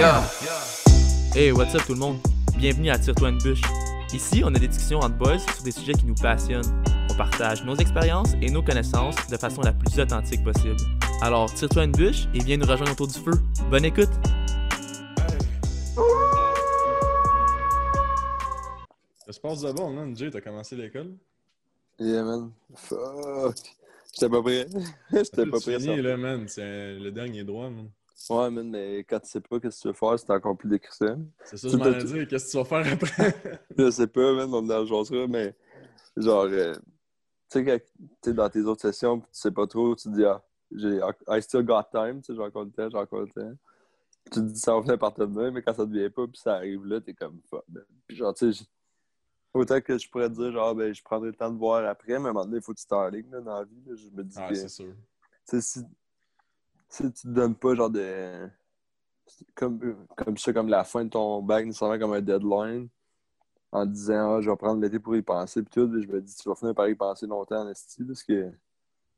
Yeah! Hey, what's up tout le monde? Bienvenue à Tire-toi une bûche. Ici, on a des discussions entre boys sur des sujets qui nous passionnent. On partage nos expériences et nos connaissances de façon la plus authentique possible. Alors, tire-toi une bûche et viens nous rejoindre autour du feu. Bonne écoute! Ça se passe de bon, man. Jay, t'as commencé l'école? Yeah, man. Fuck. J'étais pas prêt. J'étais pas prêt. fini, là, man. C'est le dernier droit, man. Ouais, man, mais quand tu sais pas qu'est-ce que tu veux faire, c'est encore plus décrissant. C'est ça je m'en ai dit. Qu'est-ce que tu vas faire après? je sais pas, man, on est dans le genre ça, mais genre, euh, tu sais, quand tu es dans tes autres sessions, tu sais pas trop, tu te dis, ah, j'ai, I still got time, tu sais, j'ai encore le temps, j'ai encore le temps. tu te dis, ça va venir par te venir, mais quand ça te vient pas, puis ça arrive là, t'es comme, fuck, man. Puis genre, tu sais, autant que je pourrais dire, genre, ben, je prendrai le temps de voir après, mais à un moment donné, il faut que tu t'enlignes dans la vie, là, je me dis ah, que, c'est sûr. Si, si tu te donnes pas genre de. Comme, comme ça, comme la fin de ton bac, nécessairement comme un deadline, en disant ah, je vais prendre l'été pour y penser, puis tout, je me dis tu vas finir par y penser longtemps en esti, parce que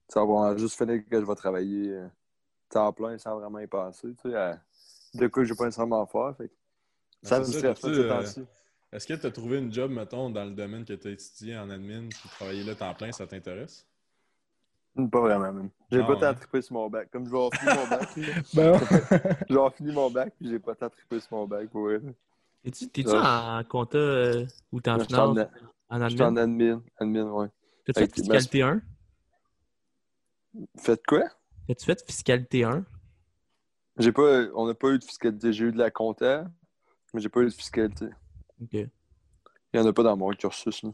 ça va juste finir que je vais travailler euh, temps plein sans vraiment y penser, tu sais, à, de quoi je vais pas nécessairement faire. Fait. Ça me stresse pas, euh, Est-ce que tu as trouvé une job, mettons, dans le domaine que tu as étudié en admin, puis travailler là temps plein, ça t'intéresse? Pas vraiment, même. J'ai ah, pas tant trippé sur mon bac. Comme je vais avoir fini mon bac. ben je vais avoir fini mon bac, puis j'ai pas tant trippé sur mon bac pour elle. T'es-tu en compta euh, ou t'es en finance? En, admin? Je suis en admin? Admin, ouais. T'as-tu fait fiscalité 1? Fait quoi? T'as-tu fait fiscalité 1? J'ai pas. On n'a pas eu de fiscalité. J'ai eu de la compta, mais j'ai pas eu de fiscalité. OK. Il y en a pas dans mon cursus, là.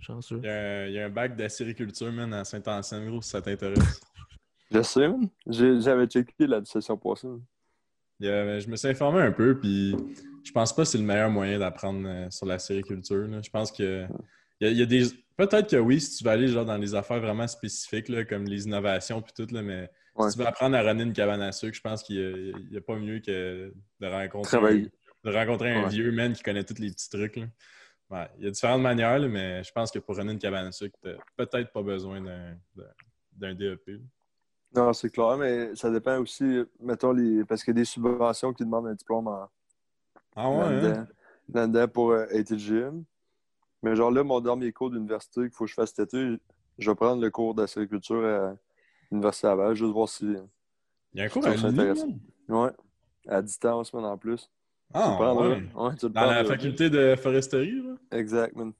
Chanceux. Il y, a, il y a un bac d'acériculture, man, à Saint-Anselme, gros, si ça t'intéresse. Je sais, man. J'avais checké la session passée. je me suis informé un peu, puis je pense pas que c'est le meilleur moyen d'apprendre euh, sur la sériculture. Je pense que il y, a, des. Peut-être que oui, si tu veux aller genre, dans des affaires vraiment spécifiques, là, comme les innovations puis tout, là, mais si tu veux apprendre à runner une cabane à sucre, je pense qu'il n'y a, pas mieux que de rencontrer, de rencontrer un vieux man qui connaît tous les petits trucs. Là il y a différentes manières, mais je pense que pour runner une cabane à sucre, tu peut-être pas besoin d'un DEP. Non, c'est clair, mais ça dépend aussi, mettons, les... parce qu'il y a des subventions qui demandent un diplôme en... ah ouais, hein? pour euh, être gym. Mais genre là, mon dernier cours d'université qu'il faut que je fasse cet été, je vais prendre le cours d'agriculture à l'Université Laval, juste voir si. Il y a un cours à l'Université? Oui, à distance, même en plus. Ah, ouais. Dans la faculté de foresterie, là? Exact, man.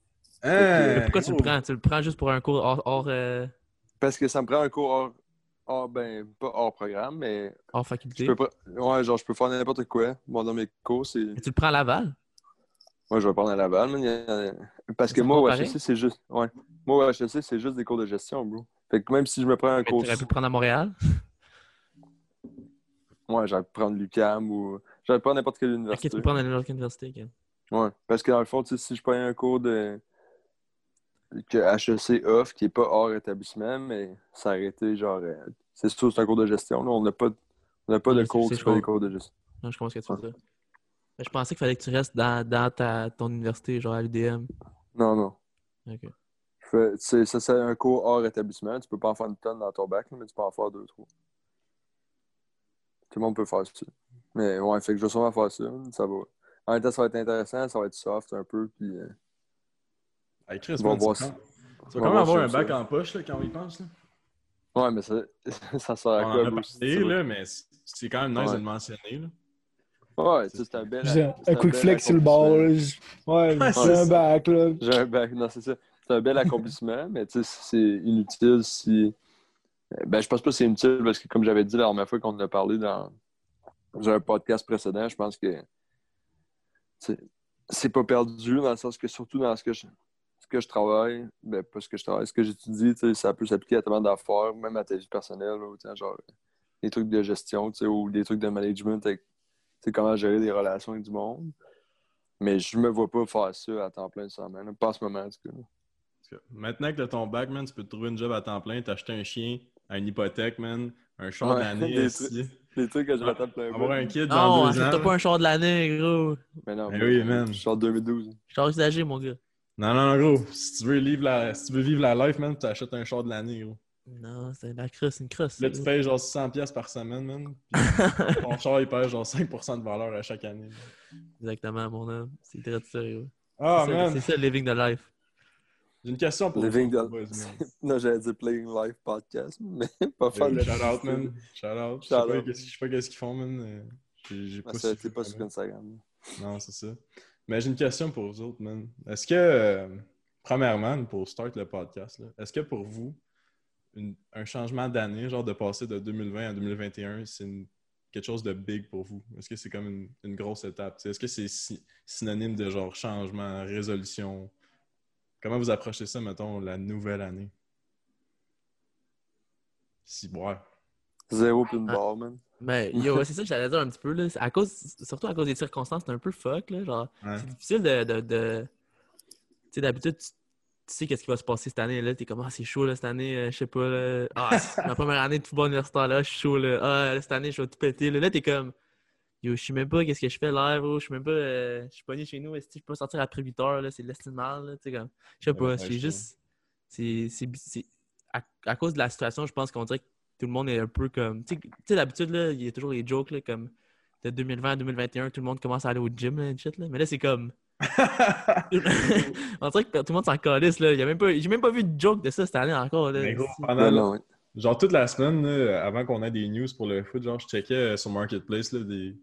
Hein? pourquoi tu le prends? Tu le prends juste pour un cours hors... Euh, Parce que ça me prend un cours hors... ben, pas hors programme, mais... Hors faculté? Je peux pas... Ouais, genre, je peux faire n'importe quoi. Bon, dans mes cours, c'est... tu le prends à Laval? Moi, je vais prendre à Laval, man. Parce que moi, au HEC, c'est juste... Ouais. Moi, au HEC, c'est juste des cours de gestion, bro. Fait que même si je me prends un cours... Tu aurais pu le prendre à Montréal? Ouais, j'aurais pu prendre l'UQAM ou... J'aurais pas n'importe quelle université. Ok, tu peux prendre n'importe quelle université. Ouais, parce que dans le fond, si je prends un cours de que HEC offre, qui n'est pas hors établissement, mais ça a été genre. Euh, c'est sûr, c'est un cours de gestion. Là. On n'a pas, on pas de cours qui fait des cours de gestion. Non, je pense que tu veux dire. Je pensais qu'il fallait que tu restes dans, dans ta, ton université, genre à l'UDM. Non, non. Ok. ça, c'est un cours hors établissement. Tu peux pas en faire une tonne dans ton bac, mais tu peux en faire deux, trois. Tout le monde peut faire ça. Mais ouais, fait que je vais sûrement faire ça. Ça va. En même temps, ça va être intéressant, ça va être soft un peu. Puis, euh... hey Chris, bon, ça. Tu vas quand même avoir un bac en poche là, quand on y pense. Là. Ouais, mais ça, ça sert à quoi? On a là, mais c'est quand même nice de le mentionner. Là. Ouais, c'est un bel. Un coup de flex sur le bord. Ouais, j'ai un bac. là. J'ai un bac, non, c'est ça. C'est un bel accomplissement, mais tu sais, c'est inutile si. Ben, je pense pas que c'est inutile parce que, comme j'avais dit la dernière fois qu'on en a parlé dans, un podcast précédent, je pense que c'est pas perdu dans le sens que surtout dans ce que je, ce que je travaille, ben pas ce que je travaille, ce que j'étudie, ça peut s'appliquer à tellement d'affaires, même à ta vie personnelle, genre des trucs de gestion ou des trucs de management, c'est comment gérer des relations avec du monde. Mais je me vois pas faire ça à temps plein semaine, pas en ce moment en tout cas. Maintenant que tu as ton bac, man, tu peux te trouver une job à temps plein, t'acheter un chien une hypothèque, man, un char de l'année. Les trucs que je m'attends plein Avoir un kid dans non, deux ans. t'as pas un char de l'année, gros. Mais non, mais oui, man. Je de 2012. Char usagé, mon gars. Non, non, gros. Si tu veux vivre la, si tu veux vivre la life, man, tu achètes un char de l'année, gros. Non, c'est la crosse, une crosse. Là, tu payes genre 600$ piastres par semaine, man. Puis ton char, il perd genre 5% de valeur à chaque année. Exactement, mon homme. C'est très sérieux. Ah, c'est ça, man! c'est ça, living the life. J'ai une question pour Living vous. the-. Non, j'allais dire Playing Live Podcast, mais pas faire Shout out, man. Shout out. Je sais pas je sais pas qu'est-ce qu'ils font, man. J'ai pas ça, pas sur Instagram. Non, c'est ça. Mais j'ai une question pour vous autres, man. Est-ce que, euh, premièrement, pour start le podcast, est-ce que pour vous, une- un changement d'année, genre de passer de 2020 à 2021, c'est quelque chose de big pour vous? Est-ce que c'est comme une, une grosse étape? Est-ce que c'est sy- synonyme de genre changement, résolution? Comment vous approchez ça, mettons, la nouvelle année? Si, ouais. Zéro puis une Ah. barre, man. Mais yo, c'est ça que j'allais dire un petit peu. Là. À cause, surtout à cause des circonstances, c'est un peu fuck. Là. Genre, Ouais. c'est difficile de. de, de- Tu sais, d'habitude, tu, sais qu'est-ce qui va se passer cette année. là T'es comme, ah, c'est chaud là, cette année, euh, je sais pas. Là. Ah, c'est ma première année de football universitaire, là, je suis chaud. Là. Ah, cette année, je vais tout péter. Là, là t'es comme, yo, je sais même pas qu'est-ce que je fais live. oh, Je sais même pas, euh, je suis pogné chez nous. Est-ce que je peux sortir après 8 heures? là, C'est de l'estime mal. là, Tu sais, comme, je sais pas. ouais, c'est juste. C'est. c'est- c'est- À, à cause de la situation, je pense qu'on dirait que tout le monde est un peu comme. Tu sais- tu sais, d'habitude, là, il y a toujours les jokes, là, comme de 2020 à 2021, tout le monde commence à aller au gym, là, shit, là. Mais là, c'est comme. On dirait que tout le monde s'en calisse, là. Il y a même pas... J'ai même pas vu de joke de ça cette année encore, là. Mais gros, pendant. Genre toute la semaine, là, avant qu'on ait des news pour le foot, genre je checkais euh, sur Marketplace là, des,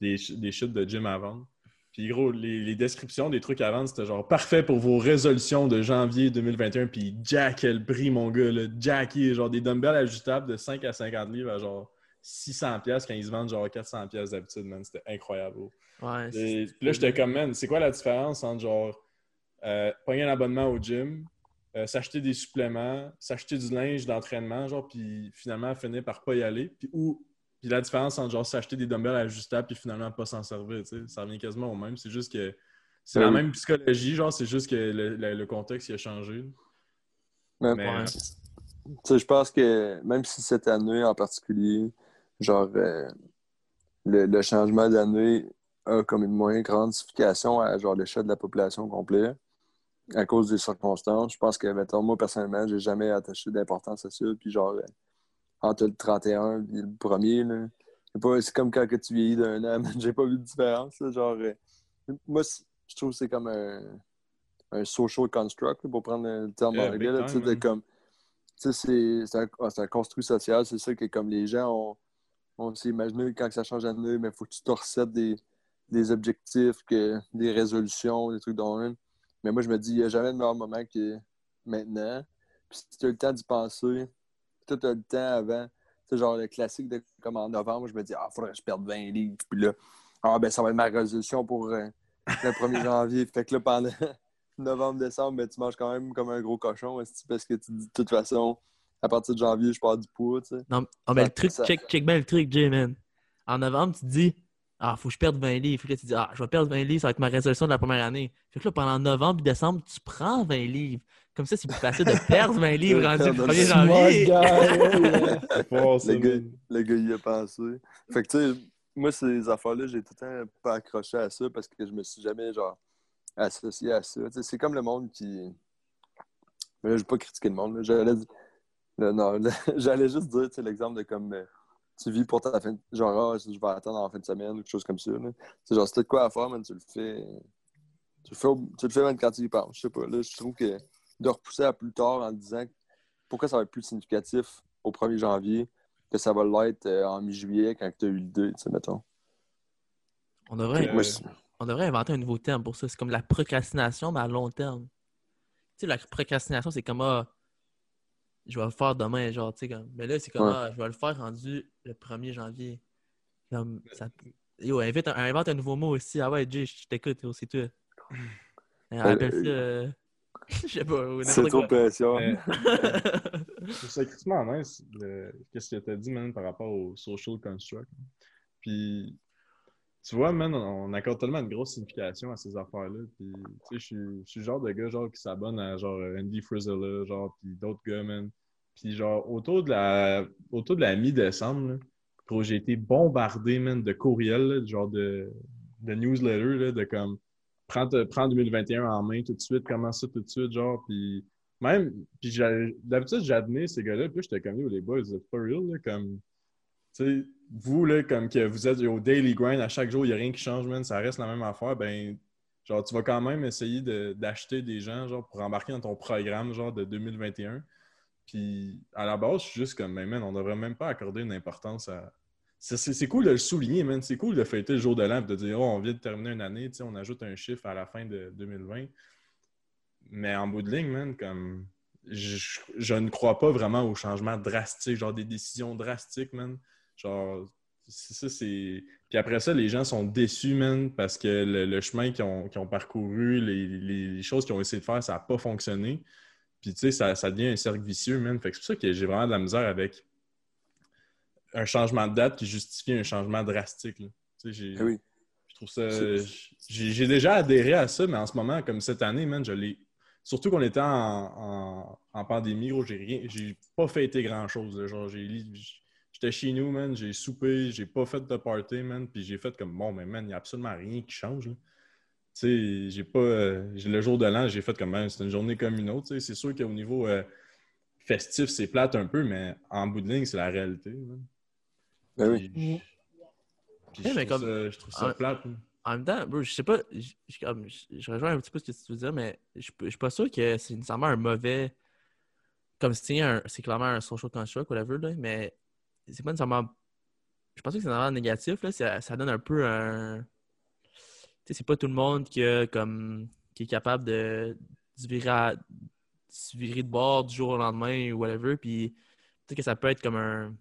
des, des shit de gym à vendre. Puis gros, les, les descriptions des trucs à vendre, c'était genre parfait pour vos résolutions de janvier 2021. Puis Jack, quel prix, mon gars, là. Jackie, genre des dumbbells ajustables de 5 à 50 livres à genre 600$ piastres quand ils se vendent genre 400$ piastres d'habitude, man. C'était incroyable. Ouais, Et puis là, j'étais comme, man, c'est quoi la différence entre genre euh, pogner un abonnement au gym, euh, s'acheter des suppléments, s'acheter du linge d'entraînement, genre, puis finalement finir par pas y aller, puis ou puis la différence entre genre s'acheter des dumbbells ajustables puis finalement pas s'en servir, tu sais, ça revient quasiment au même. C'est juste que c'est la Oui. même psychologie, genre, c'est juste que le, le- le contexte il a changé. Mais, Mais Ouais. tu sais, je pense que même si cette année en particulier, genre, euh, le, le changement d'année a comme une moins grande signification à genre l'échelle de la population complète à cause des circonstances. Je pense que, mettons, moi, personnellement, j'ai jamais attaché d'importance à ça. Puis, genre, euh, entre le 31 et le premier, là, c'est pas- c'est comme quand que tu vieillis d'un an, j'ai pas vu de différence. là, genre, euh, moi, je trouve que c'est comme un, un social construct, là, pour prendre le terme Yeah, anglais. là, time, comme, c'est un, construit social. C'est ça que comme les gens ont, on s'est imaginé quand ça change d'année, mais il faut que tu te recettes des, des objectifs, que, des résolutions, des trucs dans un. Mais moi, je me dis, il n'y a jamais de meilleur moment que maintenant. Puis si tu as le temps d'y penser, as le temps avant. C'est genre le classique de comme en novembre, je me dis, ah, faudrait que je perde 20 livres. Puis là, ah, ben ça va être ma résolution pour euh, le 1er janvier. Fait que là, pendant novembre, décembre, ben, tu manges quand même comme un gros cochon, esti, parce que tu dis, de toute façon, à partir de janvier, je pars du poids, tu sais. Non, ah, mais Ça- le truc, ça- check, check bien le truc, Jay, man. En novembre, tu te dis, ah, faut que je perde 20 livres. Puis là, tu dis, ah, je vais perdre 20 livres, ça va être ma résolution de la première année. Fait que là, pendant novembre et décembre, tu prends 20 livres. Comme ça, c'est plus facile de perdre 20 livres rendu le perdre 1er le- Smart janvier. Le gars, le gars y a pensé. Fait que, tu sais, moi, ces affaires-là, j'ai tout le temps pas accroché à ça parce que je me suis jamais, genre, associé à ça. C'est comme le monde qui. Mais là, je vais pas critiquer le monde. là. J'allais non, là, j'allais juste dire, tu sais, l'exemple de comme. euh, tu vis pour ta fin de... Genre, ah, je vais attendre en fin de semaine ou quelque chose comme ça. là. C'est genre, si t'as de quoi à faire, man, tu le fais. Tu le fais, au- tu le fais même quand tu y penses. Je sais pas. Là, je trouve que de repousser à plus tard en disant pourquoi ça va être plus significatif au 1er janvier que ça va l'être euh, en mi-juillet quand tu as eu l'idée, tu sais, mettons. On devrait, Euh, on devrait inventer un nouveau terme pour ça. C'est comme la procrastination, mais à long terme. Tu sais, la procrastination, c'est comme, ah, je vais le faire demain, genre, tu sais, comme. Mais là, c'est comme, Ouais. ah, je vais le faire rendu le 1er janvier. Comme, ça... Yo, invite un- invente un nouveau mot aussi. Ah ouais, Jay, je t'écoute, c'est toi. Appelle ça, euh, je sais pas, ou c'est trop pression. Ça crissement nice, le- qu'est-ce que tu as dit, man, par rapport au social construct. Puis, tu vois, man, on accorde tellement une grosse signification à ces affaires-là. Puis, tu sais, je suis- le genre de gars, genre, qui s'abonne à, genre, Andy Frizella, genre, puis d'autres gars, man. Puis, genre, autour de la, autour de la mi-décembre, j'ai été bombardé, man, de courriels, là, genre de, de newsletters, là, de comme, prends, te- prends 2021 en main tout de suite, commence ça tout de suite, genre, puis même, puis d'habitude, j'admets ces gars-là, puis j'étais comme, les boys, vous êtes pas real, là, comme, tu sais, vous, là, comme que vous êtes au daily grind, à chaque jour, il n'y a rien qui change, man, ça reste la même affaire, ben, genre, tu vas quand même essayer d'acheter des gens, genre, pour embarquer dans ton programme, genre, de 2021. Puis, à la base, je suis juste comme, ben, man, on devrait même pas accorder une importance à. C'est- cool de le souligner, man. C'est cool de fêter le jour de l'an de dire, oh, on vient de terminer une année, on ajoute un chiffre à la fin de 2020. Mais en bout de ligne, man, comme je, ne crois pas vraiment aux changements drastiques, genre des décisions drastiques, man. Genre, ça, c'est. Puis après ça, les gens sont déçus, man, parce que le, chemin qu'ils ont, parcouru, les, les choses qu'ils ont essayé de faire, ça n'a pas fonctionné. Puis tu sais, ça, ça devient un cercle vicieux, man. Fait que c'est pour ça que j'ai vraiment de la misère avec un changement de date qui justifie un changement drastique. là. Tu sais, j'ai. Eh oui. Je trouve ça. J'ai j'ai déjà adhéré à ça, mais en ce moment, comme cette année, man, je l'ai. Surtout qu'on était en, en- en pandémie, gros, j'ai rien. J'ai pas fêté grand-chose. là. Genre, j'ai J'étais chez nous, man, j'ai soupé, j'ai pas fait de party, man, puis j'ai fait comme bon, mais man, il n'y a absolument rien qui change. là. Tu sais, j'ai pas. euh, le jour de l'an, j'ai fait comme man, c'est une journée comme une autre. tu sais. C'est sûr qu'au niveau euh, festif, c'est plate un peu, mais en bout de ligne, c'est la réalité. man. Ben oui. Eh, je, mais trouve comme- ça, je trouve ça Ah, plate. man. En même temps, bro, je sais pas, je, je- comme, je- je rejoins un petit peu ce que tu veux dire, mais je, je suis pas sûr que c'est nécessairement un mauvais. Comme si c'est un- c'est clairement un social construct, whatever, là, mais c'est pas nécessairement. Je pense pas que c'est nécessairement négatif, là, ça, ça donne un peu un. Tu sais, c'est pas tout le monde qui, a comme, qui est capable de, de, se virer à- de se virer de bord du jour au lendemain ou whatever, puis peut-être que ça peut être comme un.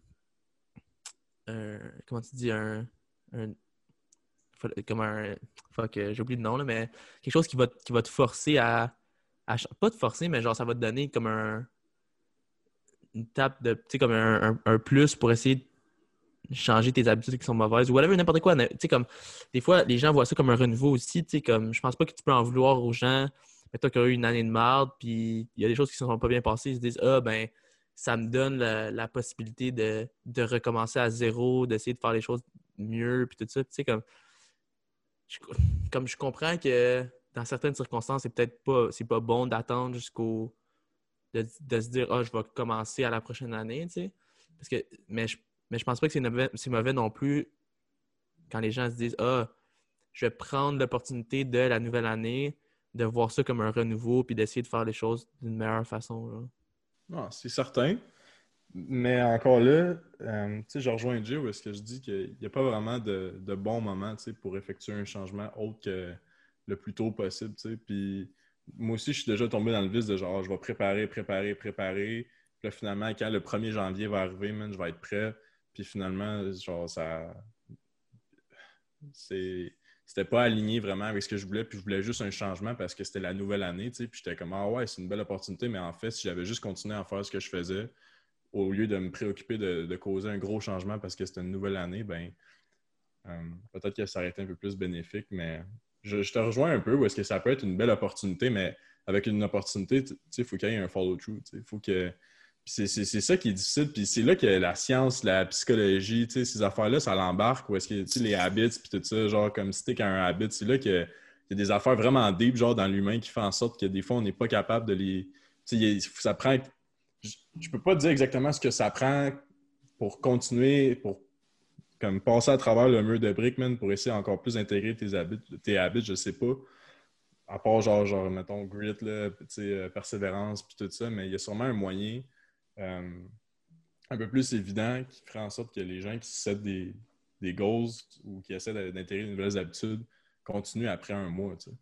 Comment tu dis, un. comme un. Fuck, euh, j'ai oublié le nom, là, mais quelque chose qui va, qui va te forcer à, Pas te forcer, mais genre ça va te donner comme un. Une tape de. Tu sais, comme un, un- un plus pour essayer de changer tes habitudes qui sont mauvaises ou whatever, n'importe quoi. Tu sais, comme. Des fois, les gens voient ça comme un renouveau aussi. Tu sais, comme. Je pense pas que tu peux en vouloir aux gens. Mais toi qui as eu une année de marde, puis il y a des choses qui ne sont pas bien passées, ils se disent Ah, ben, ça me donne la, possibilité de, recommencer à zéro, d'essayer de faire les choses mieux, puis tout ça. Comme je, comprends que dans certaines circonstances, c'est peut-être pas, bon d'attendre jusqu'au. De, de se dire, ah, je vais commencer à la prochaine année, tu sais. Parce que, mais, je, mais pense pas que c'est mauvais, mauvais non plus quand les gens se disent, ah, je vais prendre l'opportunité de la nouvelle année, de voir ça comme un renouveau, puis d'essayer de faire les choses d'une meilleure façon. Non, c'est certain. Mais encore là, euh, je rejoins Jay où est-ce que je dis qu'il n'y a pas vraiment de, de bon moment pour effectuer un changement autre que le plus tôt possible. tu sais. Puis moi aussi, je suis déjà tombé dans le vice de genre, je vais préparer, préparer, préparer. Puis là, finalement, quand le 1er janvier va arriver, man, je vais être prêt. Puis finalement, genre, ça. C'est. C'était pas aligné vraiment avec ce que je voulais, puis je voulais juste un changement parce que c'était la nouvelle année, tu sais. Puis j'étais comme, ah ouais, c'est une belle opportunité, mais en fait, si j'avais juste continué à faire ce que je faisais, au lieu de me préoccuper de, causer un gros changement parce que c'était une nouvelle année, ben euh, peut-être que ça aurait été un peu plus bénéfique, mais je, je te rejoins un peu où est-ce que ça peut être une belle opportunité, mais avec une opportunité, il faut qu'il y ait un follow-through. Il faut que. C'est- ça qui est difficile. Puis c'est là que la science, la psychologie, ces affaires-là, ça l'embarque. Ou est-ce que les habits, puis tout ça, genre comme si t'es un habit, c'est là que il y a des affaires vraiment deep, genre dans l'humain, qui font en sorte que des fois, on n'est pas capable de les. Tu sais, ça prend. Je, peux pas dire exactement ce que ça prend pour continuer, pour comme passer à travers le mur de briques, man, pour essayer encore plus d'intégrer tes habits, tes habits, je sais pas. À part genre, genre mettons, grit, là, euh, persévérance, puis tout ça, mais il y a sûrement un moyen euh, un peu plus évident qui ferait en sorte que les gens qui se settent des, des goals ou qui essaient d'intégrer de nouvelles habitudes continuent après un mois, tu sais.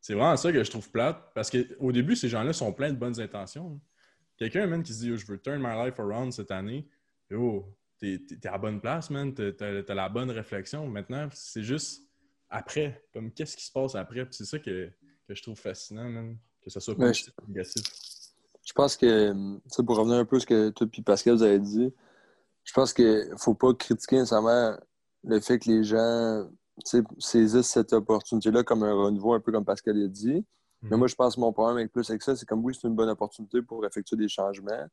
C'est vraiment ça que je trouve plate, parce qu'au début, ces gens-là sont pleins de bonnes intentions. Quelqu'un, man, qui se dit, Yo, je veux turn my life around cette année, yo, t'es t'es à la bonne place, man, t'as t'as la bonne réflexion. Maintenant, c'est juste après, comme qu'est-ce qui se passe après, c'est ça que, que je trouve fascinant, man, que ce soit Mais positif ou négatif. Je pense que, tu sais, pour revenir un peu à ce que toi et Pascal vous avez dit, je pense qu'il ne faut pas critiquer nécessairement le fait que les gens tu sais, saisissent cette opportunité-là comme un renouveau, un peu comme Pascal a dit. Mais Mhm. moi, je pense que mon problème avec plus avec ça, c'est comme oui, c'est une bonne opportunité pour effectuer des changements.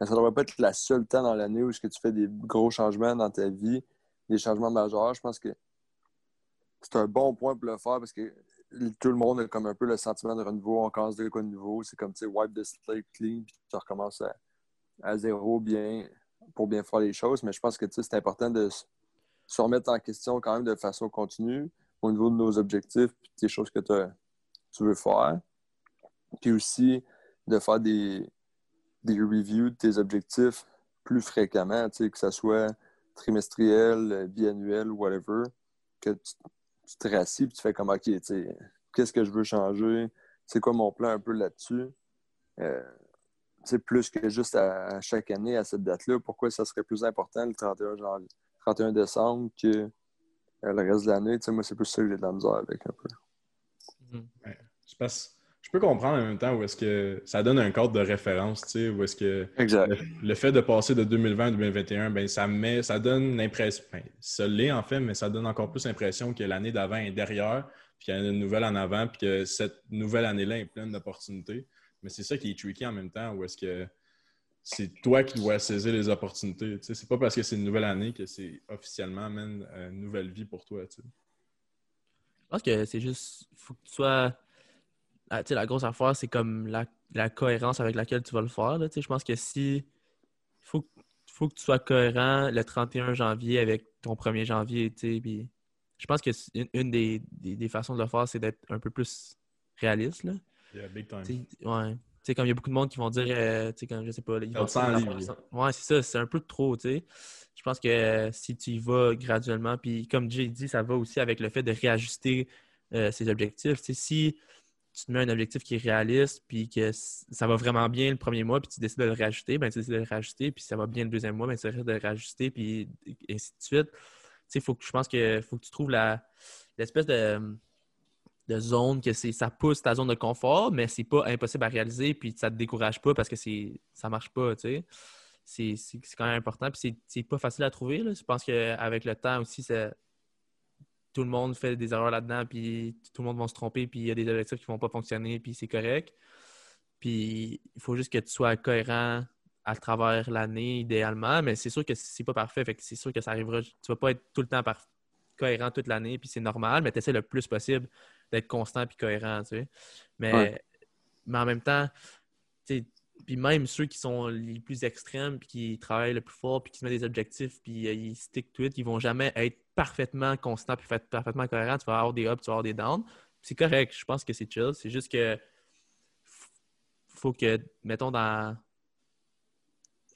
Mais ça ne devrait pas être la seule temps dans l'année où est-ce que tu fais des gros changements dans ta vie, des changements majeurs. Je pense que c'est un bon point pour le faire parce que tout le monde a comme un peu le sentiment de renouveau, on commence de de nouveau. C'est comme, tu sais, wipe the slate clean, puis tu recommences à, à zéro bien pour bien faire les choses. Mais je pense que, tu sais, c'est important de se remettre en question quand même de façon continue au niveau de nos objectifs, puis des choses que tu veux faire. Puis aussi de faire des, des reviews de tes objectifs plus fréquemment, que ce soit trimestriel, biannuel, whatever, tu, te rassis et tu fais comme OK, qu'est-ce que je veux changer? C'est quoi mon plan un peu là-dessus? Euh, plus que juste à, chaque année, à cette date-là, pourquoi ça serait plus important le 31, 31 décembre que euh, le reste de l'année? Moi, c'est plus ça que j'ai de la misère avec un peu. Je passe je peux comprendre en même temps où est-ce que ça donne un cadre de référence, tu sais, où est-ce que Le, fait de passer de 2020 à 2021, ben ça met, ça donne l'impression, ben, ça l'est en fait, mais ça donne encore plus l'impression que l'année d'avant est derrière, puis qu'il y a une nouvelle en avant, puis que cette nouvelle année-là est pleine d'opportunités. Mais c'est ça qui est tricky en même temps, où est-ce que c'est toi qui dois saisir les opportunités. Tu sais, c'est pas parce que c'est une nouvelle année que c'est officiellement une nouvelle vie pour toi. Tu sais. Je pense que c'est juste, faut que tu sois la, la grosse affaire, c'est comme la, cohérence avec laquelle tu vas le faire. je pense que si. Il faut, faut que tu sois cohérent le 31 janvier avec ton 1er janvier. Puis je pense que une, des, façons de le faire, c'est d'être un peu plus réaliste. Là. Yeah, big time. ouais. Tu sais, comme il y a beaucoup de monde qui vont dire, euh, comme je sais pas, ils vont Ouais, c'est ça, c'est un peu trop, tu sais. Je pense que euh, si tu y vas graduellement, puis comme Jay dit, ça va aussi avec le fait de réajuster euh, ses objectifs. Tu sais, si tu te mets un objectif qui est réaliste, puis que ça va vraiment bien le premier mois, puis tu décides de le rajouter, ben tu décides de le rajouter, puis ça va bien le deuxième mois, ben tu décides de le rajouter, puis ainsi de suite. Tu faut que, je pense qu'il faut que tu trouves l'espèce de, de zone que ça pousse ta zone de confort, mais c'est pas impossible à réaliser, puis ça te décourage pas parce que ça marche pas, tu sais. C'est quand même important, puis c'est pas facile à trouver. Je pense qu'avec le temps aussi, ça, tout le monde fait des erreurs là-dedans, puis tout le monde va se tromper, puis il y a des objectifs qui ne vont pas fonctionner, puis c'est correct. Puis il faut juste que tu sois cohérent à travers l'année, idéalement, mais c'est sûr que c'est pas parfait, fait c'est sûr que ça arrivera. Tu vas pas être tout le temps cohérent toute l'année, puis c'est normal, mais tu essaies le plus possible d'être constant et cohérent, tu sais. Mais, mais en même temps, tu puis même ceux qui sont les plus extrêmes, puis qui travaillent le plus fort, puis qui se mettent des objectifs, puis euh, ils stick to it, ils vont jamais être parfaitement constants puis parfaitement cohérents. Tu vas avoir des ups, tu vas avoir des downs. C'est correct, je pense que c'est chill. C'est juste que faut que, mettons, dans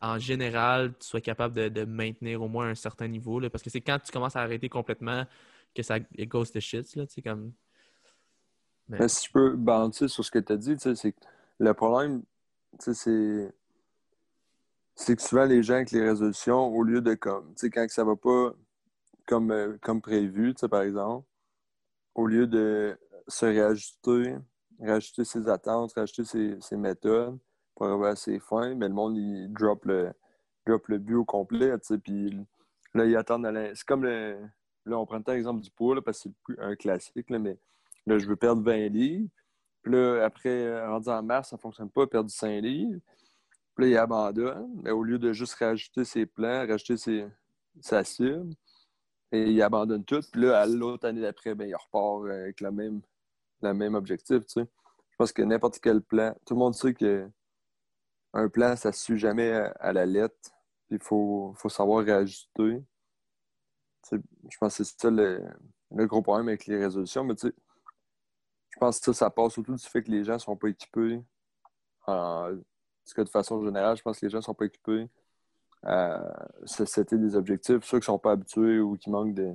en général, tu sois capable de, maintenir au moins un certain niveau. Là, parce que c'est quand tu commences à arrêter complètement que ça goes to shit. Là, comme... Mais... si je peux balancer sur ce que tu as dit, c'est le problème, c'est c'est que souvent les gens avec les résolutions, au lieu de comme, tu sais, quand ça va pas comme, euh, comme prévu, par exemple, au lieu de se réajuster, réajuster ses attentes, réajuster ses, méthodes pour à ses fins, mais le monde, il drop le, drop le but au complet, puis là, ils attendent C'est comme le... Là, on prend le temps exemple du poids, parce que c'est un classique, là, mais là, je veux perdre 20 livres, puis là, après, euh, rendu en mars, ça ne fonctionne pas, perdre 5 livres. Puis là, il abandonne. Mais au lieu de juste rajouter ses plans, rajouter ses, sa cible, et il abandonne tout. Puis là, l'autre année d'après, ben, il repart euh, avec le même, même objectif. Tu sais. Je pense que n'importe quel plan, tout le monde sait que un plan, ça ne suit jamais à, la lettre. Il faut, faut savoir réajuster. je pense que c'est ça le, le, gros problème avec les résolutions. Mais tu sais, je pense que ça, ça passe surtout du fait que les gens ne sont pas équipés. En, que de façon générale, je pense que les gens ne sont pas équipés setter des objectifs. Ceux qui sont pas habitués ou qui manquent de.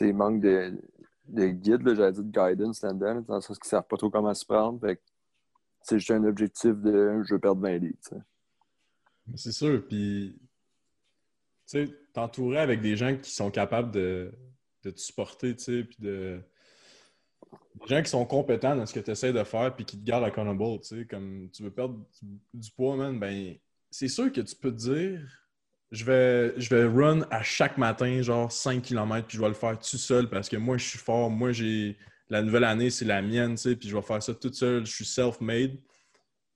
ils manquent de, de guide, j'allais dire de guidance là-dedans, dans le sens qu'ils ne savent pas trop comment se prendre. c'est juste un objectif de je veux perdre 20 livres. C'est sûr. Puis, tu sais, t'entourer avec des gens qui sont capables de, de te supporter, tu sais, puis de des gens qui sont compétents dans ce que tu essaies de faire puis qui te gardent accountable, tu sais, comme tu veux perdre du, poids, man, ben c'est sûr que tu peux te dire je vais, je vais run à chaque matin, genre 5 km, puis je vais le faire tout seul parce que moi, je suis fort. Moi, j'ai la nouvelle année, c'est la mienne, tu sais, puis je vais faire ça tout seul. Je suis self-made.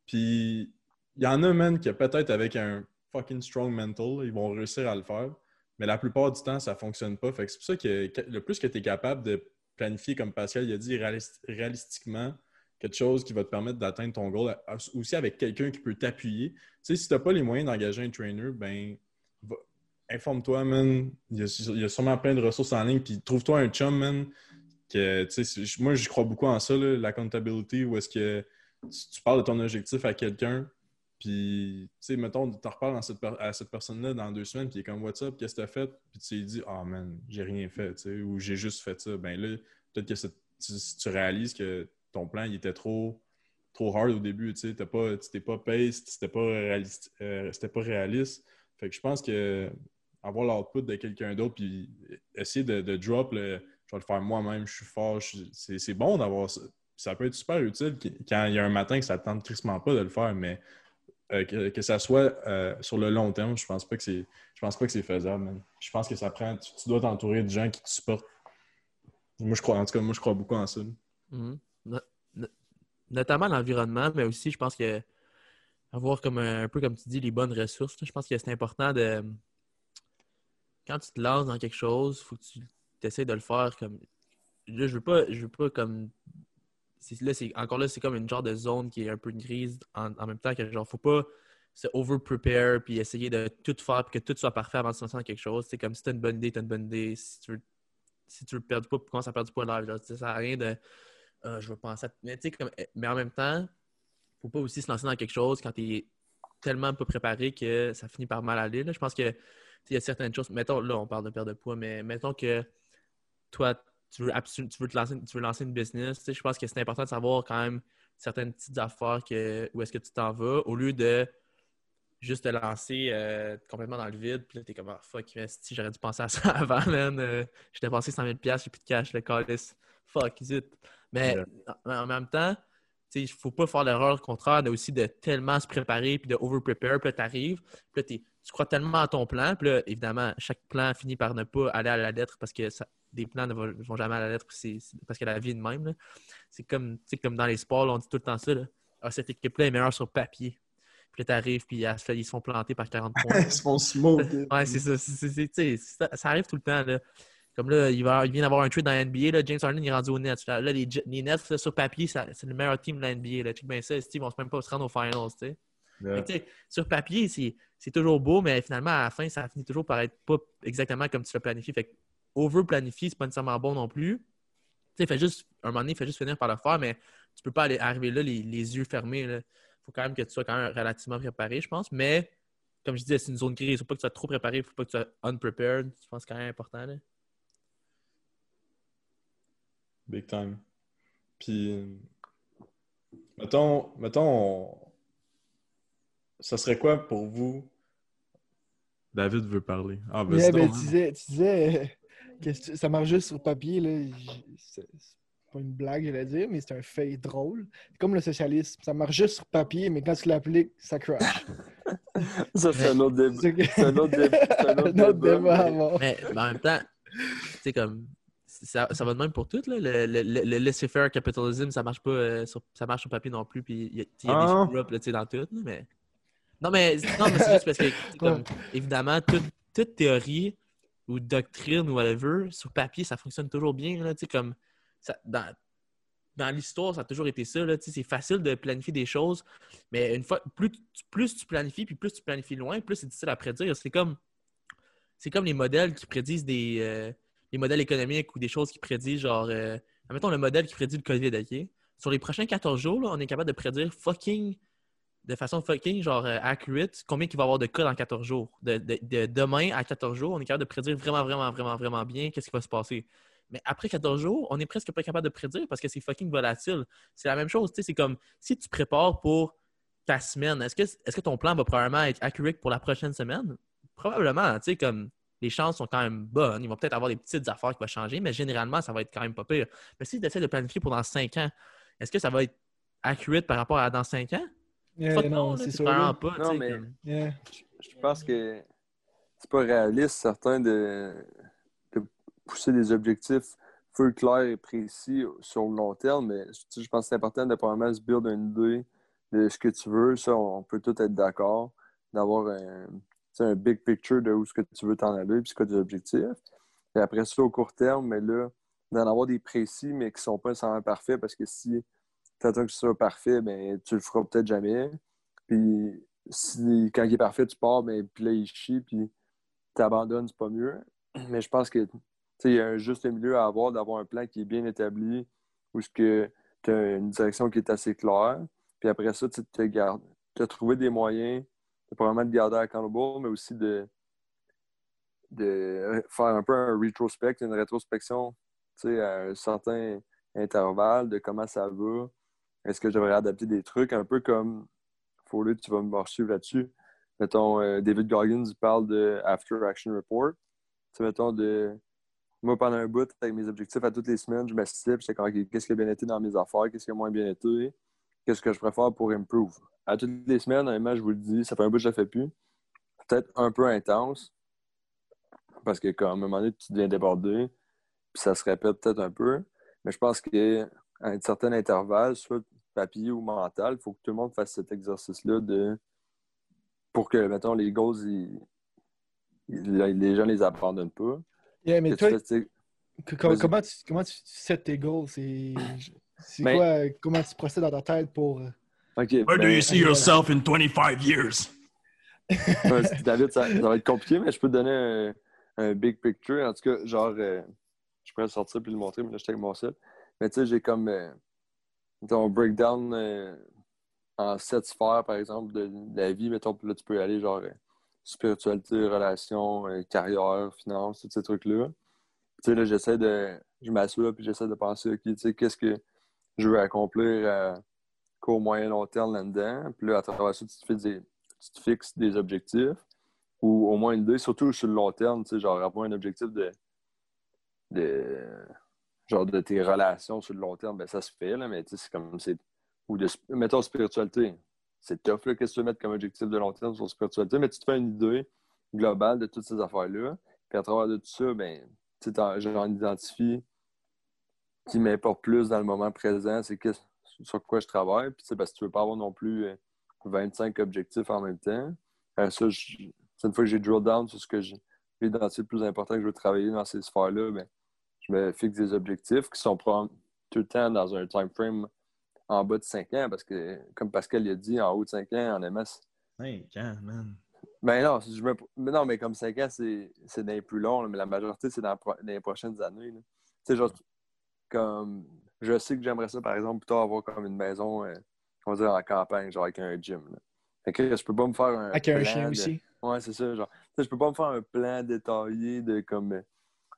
Puis il y en a, man, qui peut-être avec un fucking strong mental, ils vont réussir à le faire. Mais la plupart du temps, ça fonctionne pas. Fait que c'est pour ça que le plus que tu es capable de planifier, comme Pascal il a dit, réalis- réalistiquement, quelque chose qui va te permettre d'atteindre ton goal, aussi avec quelqu'un qui peut t'appuyer. Tu sais, si tu n'as pas les moyens d'engager un trainer, ben, informe-toi, man. Il y, a, sûrement plein de ressources en ligne, puis trouve-toi un chum, man. Que, moi, j'y crois beaucoup en ça, l'accountability, où est-ce que tu, parles de ton objectif à quelqu'un, puis, tu sais, mettons, tu en reparles à cette personne-là dans deux semaines, puis il est comme, What's up, qu'est-ce que tu as fait? Puis tu lui dis, Ah, man, j'ai rien fait, tu sais, ou j'ai juste fait ça. Ben là, peut-être que si tu réalises que ton plan, il était trop, trop hard au début, tu t'as pas- pas paced, c'était pas réaliste, euh, pas réaliste. Fait que je pense que avoir l'output de quelqu'un d'autre, puis essayer de, drop le je vais le faire moi-même, je suis fort, c'est bon d'avoir ça. Ça peut être super utile quand il y a un matin que ça ne tente tristement pas de le faire, mais euh, que, que ça soit euh, sur le long terme, je pense pas que c'est je pense pas que c'est faisable. Je pense que ça prend. Tu, dois t'entourer de gens qui te supportent. Moi je crois, en tout cas, moi je crois beaucoup en ça. Mhm. No- no- Notamment l'environnement, mais aussi, je pense que avoir comme un, peu comme tu dis les bonnes ressources. Je pense que c'est important de quand tu te lances dans quelque chose, faut que tu essaies de le faire comme là, je veux pas je veux pas comme là c'est encore là c'est comme une genre de zone qui est un peu grise en, en même temps que genre faut pas se over prepare puis essayer de tout faire puis que tout soit parfait avant de se lancer dans quelque chose. C'est comme si tu une bonne idée, tu une bonne idée. Si tu veux si tu veux perdre du commence à perdre du poids Ça sert à rien de Ah, je veux penser à. Mais, comme... mais en même temps, faut pas aussi se lancer dans quelque chose quand tu es tellement pas préparé que ça finit par mal aller. là. Je pense que il y a certaines choses. Mettons, là, on parle de perte de poids, mais mettons que toi, tu veux, absolu- tu veux, te lancer, tu veux lancer une business. Je pense que c'est important de savoir quand même certaines petites affaires que, où est-ce que tu t'en vas au lieu de juste te lancer euh, complètement dans le vide. Puis là, t'es comme, ah, fuck, si j'aurais dû penser à ça avant, man. Euh, j'ai dépensé 100 000 j'ai plus de cash, le calice. Fuck, zut. Mais en, même temps, il ne faut pas faire l'erreur contraire de aussi de tellement se préparer puis de over-prepare. Puis là, t'arrives, puis là, tu crois tellement à ton plan. Puis là, évidemment, chaque plan finit par ne pas aller à la lettre parce que ça- des plans ne vont, jamais à la lettre parce que la vie est de même. C'est comme, tu comme dans les sports, là, on dit tout le temps ça. Là. Ah, cette équipe-là est meilleure sur papier. Puis là, t'arrives, puis ils se font planter par 40 points. Ils se font smoke. Ouais, c'est ça. tu ça. Ça arrive tout le temps. Là. Comme là, il, va, il vient d'avoir un trade dans la NBA. Là, James Harden il est rendu au Nets. Là, les, les Nets, là, sur papier, c'est le meilleur team de la NBA. Là. Check bien ça. Steve, ils vont même pas se rendre aux finals. tu sais. Yeah. Fait que, tu sais, sur papier, c'est c'est toujours beau, mais finalement, à la fin, ça finit toujours par être pas exactement comme tu l'as planifié. Fait over-planifier, c'est pas nécessairement bon non plus. Tu sais, juste, un moment donné, fais juste finir par le faire, mais tu peux pas aller arriver là les, les yeux fermés. Il faut quand même que tu sois quand même relativement préparé, je pense. Mais comme je disais, c'est une zone grise. Il faut pas que tu sois trop préparé, il faut pas que tu sois unprepared. Je pense que c'est quand même important. Là. Big time. Puis, mettons, mettons, on- ça serait quoi pour vous? David veut parler. Ah, ben Yeah, c'est ben, tu disais, tu disais euh, que ça marche juste sur papier. là. C'est c'est pas une blague, j'allais dire, mais c'est un fait drôle. C'est comme le socialisme. Ça marche juste sur papier, mais quand tu l'appliques, ça crash. Ça, c'est un autre débat. C'est que- C'est un autre débat. C'est un autre un autre débat, débat à mais- avoir. Mais, mais en même temps, tu sais, comme. Ça, ça va de même pour tout. Là. Le, le, laissez-faire capitalisme, ça marche pas euh, sur, ça marche sur papier non plus. Puis il y a, il y a Ah. des screw-ups tu sais, dans tout. mais... Non, mais, non, mais c'est juste parce que, comme, évidemment, toute, toute théorie ou doctrine ou whatever, sur papier, ça fonctionne toujours bien. Là, comme, ça, dans, dans l'histoire, ça a toujours été ça. C'est facile de planifier des choses, mais une fois, plus, tu- plus tu planifies, puis plus tu planifies loin, plus c'est difficile à prédire. C'est comme, c'est comme les modèles qui prédisent des euh, les modèles économiques ou des choses qui prédisent, genre, euh, admettons le modèle qui prédit le COVID, OK? Sur les prochains 14 jours, là, on est capable de prédire fucking, de façon fucking, genre, euh, accurate, combien il va y avoir de cas dans 14 jours. De, de- de demain à 14 jours, on est capable de prédire vraiment, vraiment, vraiment, vraiment bien qu'est-ce qui va se passer. Mais après 14 jours, on est presque pas capable de prédire parce que c'est fucking volatile. C'est la même chose, tu sais, c'est comme si tu prépares pour ta semaine, est-ce que, est-ce que ton plan va probablement être accurate pour la prochaine semaine? Probablement, tu sais, comme les chances sont quand même bonnes. Ils vont peut-être avoir des petites affaires qui vont changer, mais généralement, ça va être quand même pas pire. Mais si tu essaies de planifier pour dans 5 ans, est-ce que ça va être accurate par rapport à dans 5 ans? Yeah, non, c'est pas. Non, mais- comme- Yeah. Je pense que c'est pas réaliste, certains, de, de pousser des objectifs feu clair et précis sur le long terme, mais tu sais, je pense que c'est important de probablement se build une idée de ce que tu veux. Ça, on peut tous être d'accord, d'avoir un, un big picture de où ce que tu veux t'en aller, puis c'est quoi tes objectifs. Et après ça, au court terme, mais là, d'en avoir des précis, mais qui sont pas nécessairement parfaits parce que si tu attends que ce soit parfait, ben, tu le feras peut-être jamais. Puis si, quand il est parfait, tu pars, ben, puis là, il chie, puis tu abandonnes, c'est pas mieux. Mais je pense que il y a un juste milieu à avoir, d'avoir un plan qui est bien établi, où tu as une direction qui est assez claire. Puis après ça, tu as trouvé des moyens probablement de garder accountable, mais aussi de, de faire un peu un retrospect, une rétrospection à un certain intervalle de comment ça va. Est-ce que je devrais adapter des trucs? Un peu comme Foley, tu vas me suivre là-dessus. Mettons, euh, David Goggins parle de After Action Report. Tu mettons, de. Moi, pendant un bout, avec mes objectifs à toutes les semaines, je m'assistais, j'étais comme, qu'est-ce qui a bien été dans mes affaires, qu'est-ce qui a moins bien été, qu'est-ce que je préfère pour improve. À toutes les semaines, honnêtement, je vous le dis, ça fait un bout que je ne le fais plus. Peut-être un peu intense, parce que, comme à un moment donné, tu deviens débordé, puis ça se répète peut-être un peu. Mais je pense qu'à un certain intervalle, soit papier ou mental, il faut que tout le monde fasse cet exercice-là de pour que, mettons, les goals, les gens les abandonnent pas. mais toi, comment, tu, comment tu sets tes goals? C'est ben quoi? Comment tu procèdes dans ta tête pour. Euh, Where do ben, you see yourself in 25 years? David, ça, va être compliqué, mais je peux te donner un, big picture. En tout cas, genre, euh, je pourrais le sortir puis le montrer, mais là, je avec mon seul. Mais tu sais, j'ai comme. Euh, ton breakdown euh, en sept sphères, par exemple, de, la vie, mettons, là, tu peux aller genre euh, spiritualité, relations, euh, carrière, finance, tous ces trucs-là. Tu sais, là, j'essaie de. Je m'assois puis j'essaie de penser, OK, tu sais, qu'est-ce que je veux accomplir à court, moyen, long terme là-dedans. Puis là, à travers ça, tu te, tu fixes des objectifs ou au moins une idée, surtout sur le long terme, tu sais, genre avoir un objectif de, de genre de tes relations sur le long terme, ben ça se fait, là, mais c'est comme c'est. Ou de mettons spiritualité. C'est tough là, qu'est-ce que tu veux mettre comme objectif de long terme sur spiritualité, mais tu te fais une idée globale de toutes ces affaires-là. Puis à travers de tout ça, ben, j'en identifie qui m'importe plus dans le moment présent, c'est sur quoi je travaille. Puis c'est parce que tu veux pas avoir non plus 25 euh, objectifs en même temps. ça, c'est une fois que j'ai drill down sur ce que j'ai identifié le plus important que je veux travailler dans ces sphères-là, ben, je me fixe des objectifs qui sont tout le temps dans un time frame en bas de 5 ans, parce que, comme Pascal l'a dit, en haut de 5 ans, en MS. 5 ans, man. Ben non, je me... mais non, mais comme 5 ans, c'est plus long, mais la majorité, c'est dans, les prochaines années. Tu sais, genre, comme, je sais que j'aimerais ça, par exemple, plutôt avoir comme une maison, euh, on va dire, en campagne, genre avec un gym. Là. Fait que je peux pas me faire un. Avec un chien aussi. Ouais, c'est ça. Genre, je peux pas me faire un plan détaillé de comme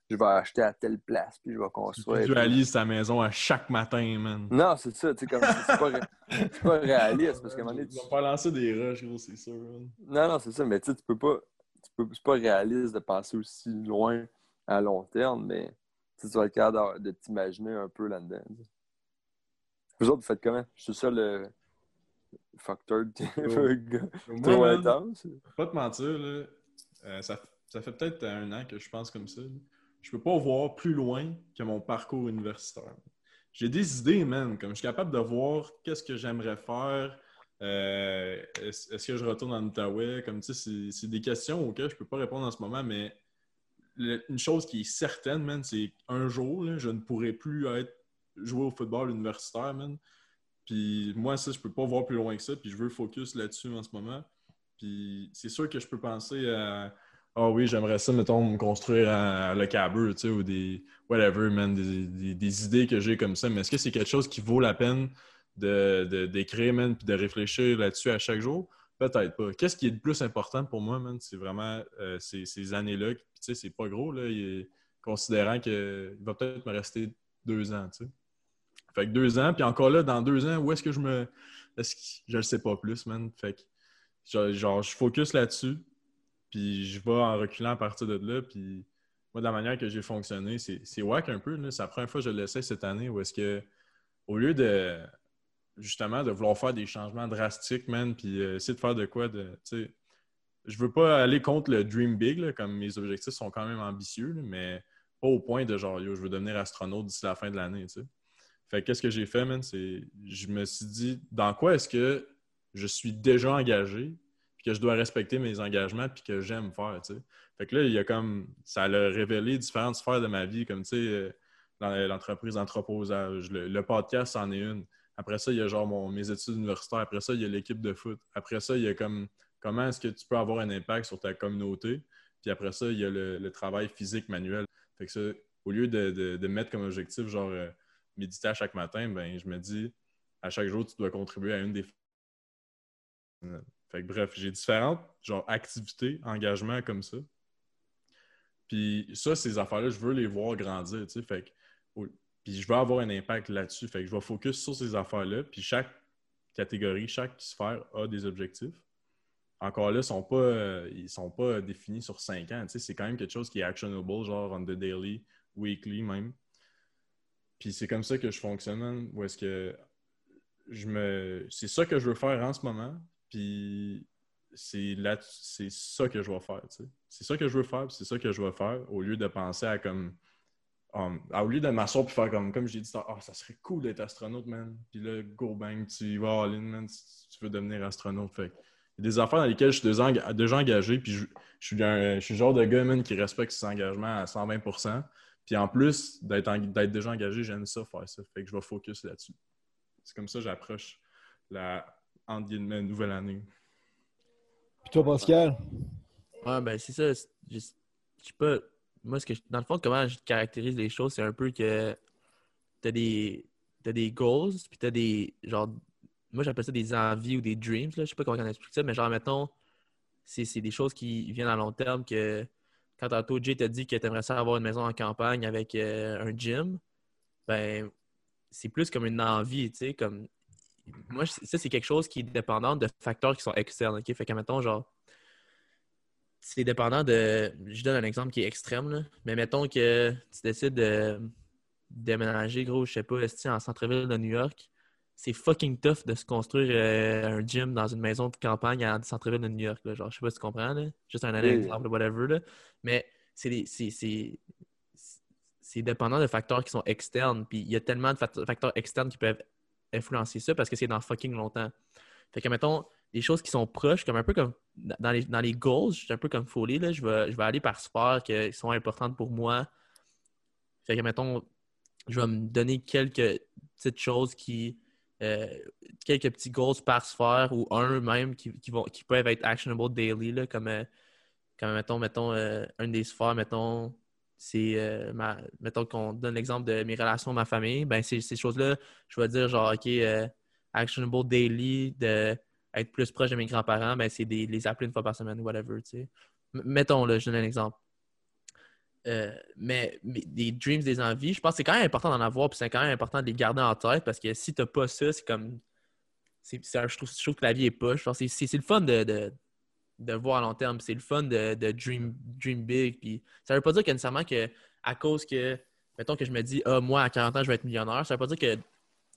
je vais acheter à telle place, puis je vais construire. Tu visualises ta maison à chaque matin, man. Non, c'est ça, tu sais, comme c'est pas, pas réaliste, parce qu'à un moment donné... Tu vas pas lancer des rushs, gros, c'est sûr. Man. Non, non, c'est ça, mais tu sais, tu peux pas... Tu peux... C'est pas réaliste de penser aussi loin à long terme, mais tu vas être capable de t'imaginer un peu là-dedans. Vous autres, vous faites comment? Je suis ça le facteur de trop intense. Pas te mentir, là, euh, ça, ça fait peut-être un an que je pense comme ça je peux pas voir plus loin que mon parcours universitaire. J'ai des idées, man. Comme je suis capable de voir qu'est-ce que j'aimerais faire. Euh, est-ce, que je retourne en Outaouais? Comme tu sais, c'est, des questions auxquelles je peux pas répondre en ce moment, mais une chose qui est certaine, man, c'est qu'un jour, je ne pourrai plus être jouer au football universitaire, man. Puis moi, ça, je peux pas voir plus loin que ça, puis je veux focus là-dessus en ce moment. Puis c'est sûr que je peux penser à ah oui, j'aimerais ça, mettons, me construire un, le câble, tu sais, ou des whatever, man, des, idées que j'ai comme ça. Mais est-ce que c'est quelque chose qui vaut la peine de, d'écrire, man, puis de réfléchir là-dessus à chaque jour? Peut-être pas. Qu'est-ce qui est le plus important pour moi, man? C'est vraiment euh, ces, années-là. Tu sais, c'est pas gros, là, considérant qu'il va peut-être me rester deux ans, tu sais. Fait que deux ans, puis encore là, dans deux ans, où est-ce que je me. Est-ce que je ne sais pas plus, man? Fait que, genre je focus là-dessus puis je vais en reculant à partir de là. Puis moi, de la manière que j'ai fonctionné, c'est wack un peu. C'est la première fois que je l'essaie cette année où est-ce que, au lieu de justement de vouloir faire des changements drastiques, man, puis euh, essayer de faire de quoi de. Tu sais, je veux pas aller contre le dream big, comme mes objectifs sont quand même ambitieux, mais pas au point de genre, yo, je veux devenir astronaute d'ici la fin de l'année, tu. Fait qu'est-ce que j'ai fait, man, c'est. Je me suis dit, dans quoi est-ce que je suis déjà engagé, que je dois respecter mes engagements puis que j'aime faire, tu. Fait que là, il y a comme... Ça a révélé différentes sphères de ma vie, comme, tu sais, euh, l'entreprise d'entreposage. Le, le podcast, c'en est une. Après ça, il y a genre mon, mes études universitaires. Après ça, il y a l'équipe de foot. Après ça, il y a comme comment est-ce que tu peux avoir un impact sur ta communauté? Puis après ça, il y a le, travail physique manuel. Fait que ça, au lieu de, mettre comme objectif, genre euh, méditer à chaque matin, ben je me dis à chaque jour, tu dois contribuer à une des. Fait que bref, j'ai différentes genre activités, engagements comme ça. Puis ça, ces affaires-là, je veux les voir grandir. Fait que puis je veux avoir un impact là-dessus. Fait que je vais focus sur ces affaires-là. Puis chaque catégorie, chaque sphère a des objectifs. Encore là, ils pas, euh, sont pas définis sur cinq ans. c'est quand même quelque chose qui est actionable, genre on the daily, weekly même. Puis c'est comme ça que je fonctionne, est-ce que je me. C'est ça que je veux faire en ce moment. Puis c'est là c'est ça que je vais faire. C'est ça que je veux faire, c'est ça que je vais faire, au lieu de penser à comme Um, au lieu de m'asseoir et faire comme, comme j'ai dit, oh, ça serait cool d'être astronaute, man. Puis là, go bang, tu vas all in, man, si tu veux devenir astronaute. Fait il y a des affaires dans lesquelles je suis déjà, engagé, puis je, suis je suis le genre de gars, man, qui respecte ses engagements à 120% Puis en plus d'être déjà engagé, j'aime ça, faire ça. Fait que je vais focus là-dessus. C'est comme ça que j'approche la, entre guillemets, nouvelle année. Puis toi, Pascal? Ouais, ben c'est ça. Je sais pas moi, ce que dans le fond, comment je caractérise les choses, c'est un peu que t'as des, as des goals, puis t'as des, genre, moi j'appelle ça des envies ou des dreams, là. je sais pas comment on explique ça, mais genre, mettons, c'est des choses qui viennent à long terme que quand tantôt Jay t'a dit que tu aimerais ça avoir une maison en campagne avec euh, un gym, ben, c'est plus comme une envie, tu sais, comme, moi, ça, c'est quelque chose qui est dépendant de facteurs qui sont externes, ok? Fait que, mettons, genre, c'est dépendant de. Je donne un exemple qui est extrême, là. mais mettons que tu décides de déménager, gros, je sais pas, en centre-ville de New York? C'est fucking tough de se construire euh, un gym dans une maison de campagne en centre-ville de New York. Là. Genre, je sais pas si tu comprends, là. juste un exemple, whatever. Là. Mais c'est c'est dépendant de facteurs qui sont externes. Puis il y a tellement de facteurs externes qui peuvent influencer ça parce que c'est dans fucking longtemps. Fait que, mettons, des choses qui sont proches, comme un peu comme dans les, dans les goals, je suis un peu comme Foley, là, je, vais, je vais aller par sport qui sont importantes pour moi. Fait que, mettons, je vais me donner quelques petites choses qui. Euh, quelques petits goals par sphère ou un même qui, vont, qui peuvent être actionable daily, là, comme, euh, comme mettons, mettons euh, un des sphères, mettons, c'est mettons qu'on donne l'exemple de mes relations ma famille, ben ces choses-là, je vais dire genre OK, actionable daily de être plus proche de mes grands-parents, ben, c'est de les appeler une fois par semaine whatever. Mettons, là, je donne un exemple. Euh, mais, des dreams, des envies, je pense que c'est quand même important d'en avoir, puis c'est quand même important de les garder en tête parce que si t'as pas ça, c'est comme. je, trouve, je, trouve, que la vie est poche. C'est le fun de, de, voir à long terme, c'est le fun de, dream, dream big. Puis ça veut pas dire que nécessairement que à cause que, mettons que je me dis, ah, moi à 40 ans, je vais être millionnaire, ça veut pas dire que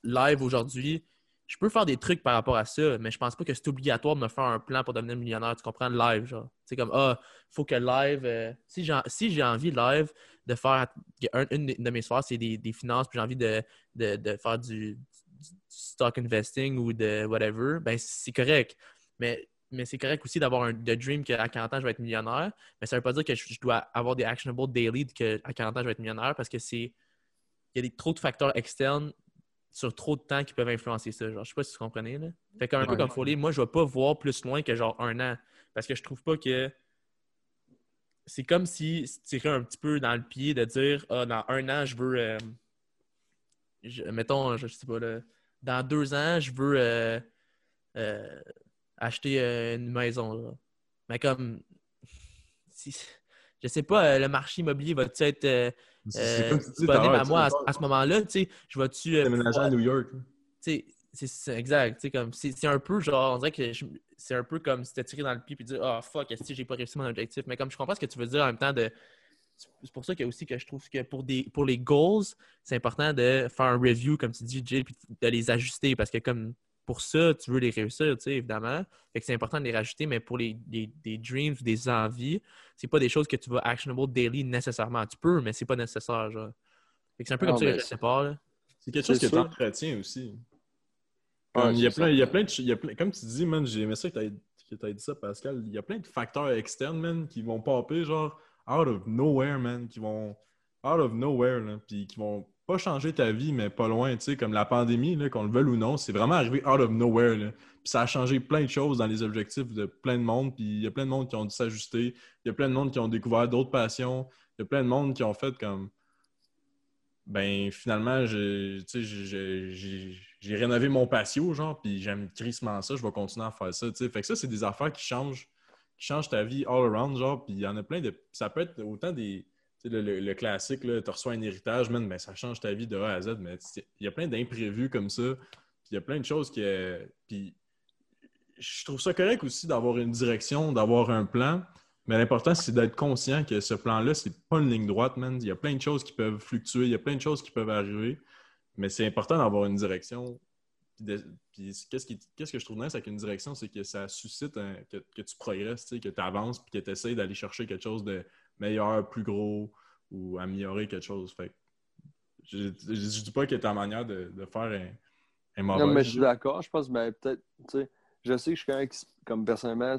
live aujourd'hui, je peux faire des trucs par rapport à ça, mais je pense pas que c'est obligatoire de me faire un plan pour devenir millionnaire. Tu comprends? Live, genre. C'est comme, ah, faut que live. Euh, si j'ai envie live de faire. une de mes soirs, c'est des, finances, puis j'ai envie de, faire du, stock investing ou de whatever, ben c'est correct. Mais, mais c'est correct aussi d'avoir un dream qu'à 40 ans, je vais être millionnaire. Mais ça veut pas dire que je, dois avoir des actionable daily qu'à 40 ans, je vais être millionnaire parce que c'est. Il y a des, trop de facteurs externes sur trop de temps qui peuvent influencer ça. Genre, je sais pas si tu comprenez. Là. Fait comme un peu comme Foley, moi, je vais pas voir plus loin que genre un an. Parce que je trouve pas que. C'est comme si tu tirais un petit peu dans le pied de dire Ah, dans un an, je veux. Euh, mettons, je sais pas, là, dans deux ans, je veux euh, euh, acheter une maison. Mais comme. Si, je sais pas, le marché immobilier va-tu être c'est comme tu dis, à moi à, ce moment-là, tu sais, je vais-tu. Euh, déménager à New York. Tu sais, c'est exact. comme c'est un peu genre, on dirait que c'est un peu comme si tu tiré dans le pied et dire Ah oh, fuck, est-ce que j'ai pas réussi mon objectif? Mais comme je comprends ce que tu veux dire en même temps de. C'est pour ça que aussi que je trouve que pour des pour les goals, c'est important de faire un review, comme tu dis, Jill, puis de les ajuster parce que comme pour ça, tu veux les réussir, tu sais, évidemment. Fait que c'est important de les rajouter, mais pour les, des dreams ou des envies, c'est pas des choses que tu vas actionable daily nécessairement. Tu peux, mais c'est pas nécessaire, genre. Fait que c'est un peu comme ça que je sépare, là. C'est quelque chose que tu entretiens aussi. il, y a plein, il y a plein de. comme tu dis, man, j'ai aimé ça que tu as dit ça, Pascal. Il y a plein de facteurs externes, man, qui vont popper, genre, out of nowhere, man, qui vont. Out of nowhere, là, puis qui vont pas changer ta vie, mais pas loin, tu sais, comme la pandémie, qu'on le veuille ou non, c'est vraiment arrivé out of nowhere. Puis ça a changé plein de choses dans les objectifs de plein de monde. Puis il y a plein de monde qui ont dû s'ajuster. Il y a plein de monde qui ont découvert d'autres passions. Il y a plein de monde qui ont fait comme. Ben, finalement, j'ai rénové mon patio, genre, puis j'aime crissement ça, je vais continuer à faire ça, tu sais. Fait que ça, c'est des affaires qui changent, qui changent ta vie all around, genre, puis il y en a plein de. Ça peut être autant des. Le, classique, tu reçois un héritage, man, ben, ça change ta vie de A à Z, mais il y a plein d'imprévus comme ça. Puis il y a plein de choses qui. Puis je trouve ça correct aussi d'avoir une direction, d'avoir un plan. Mais l'important, c'est d'être conscient que ce plan-là, c'est pas une ligne droite, man. Il y a plein de choses qui peuvent fluctuer, il y a plein de choses qui peuvent arriver. Mais c'est important d'avoir une direction. Puis, qu'est-ce, que je trouve nice avec une direction, c'est que ça suscite que, tu progresses, que tu avances, puis que tu essaies d'aller chercher quelque chose de meilleur, plus gros, ou améliorer quelque chose. Fait je, ne dis pas que ta manière de, faire un, un mauvais. Non, mais je suis d'accord. Je pense, mais peut-être, tu sais, je sais que je suis quand même, comme personnellement,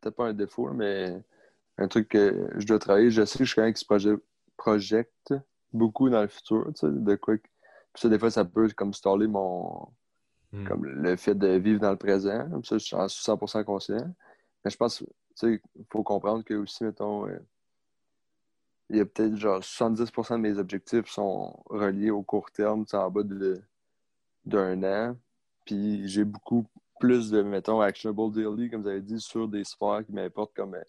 peut-être pas un défaut, mais un truc que je dois travailler, je sais que je suis quelqu'un qui se projette beaucoup dans le futur, tu sais, de quoi. Puis ça, des fois, ça peut comme staller mon. Hmm. comme le fait de vivre dans le présent. Ça, je suis 100% conscient. Mais je pense, tu sais, il faut comprendre que aussi, mettons, euh, il y a peut-être genre 70% de mes objectifs sont reliés au court terme, en bas d'un an. Puis j'ai beaucoup plus de, mettons, actionable daily, comme vous avez dit, sur des sphères qui m'importent comme, euh,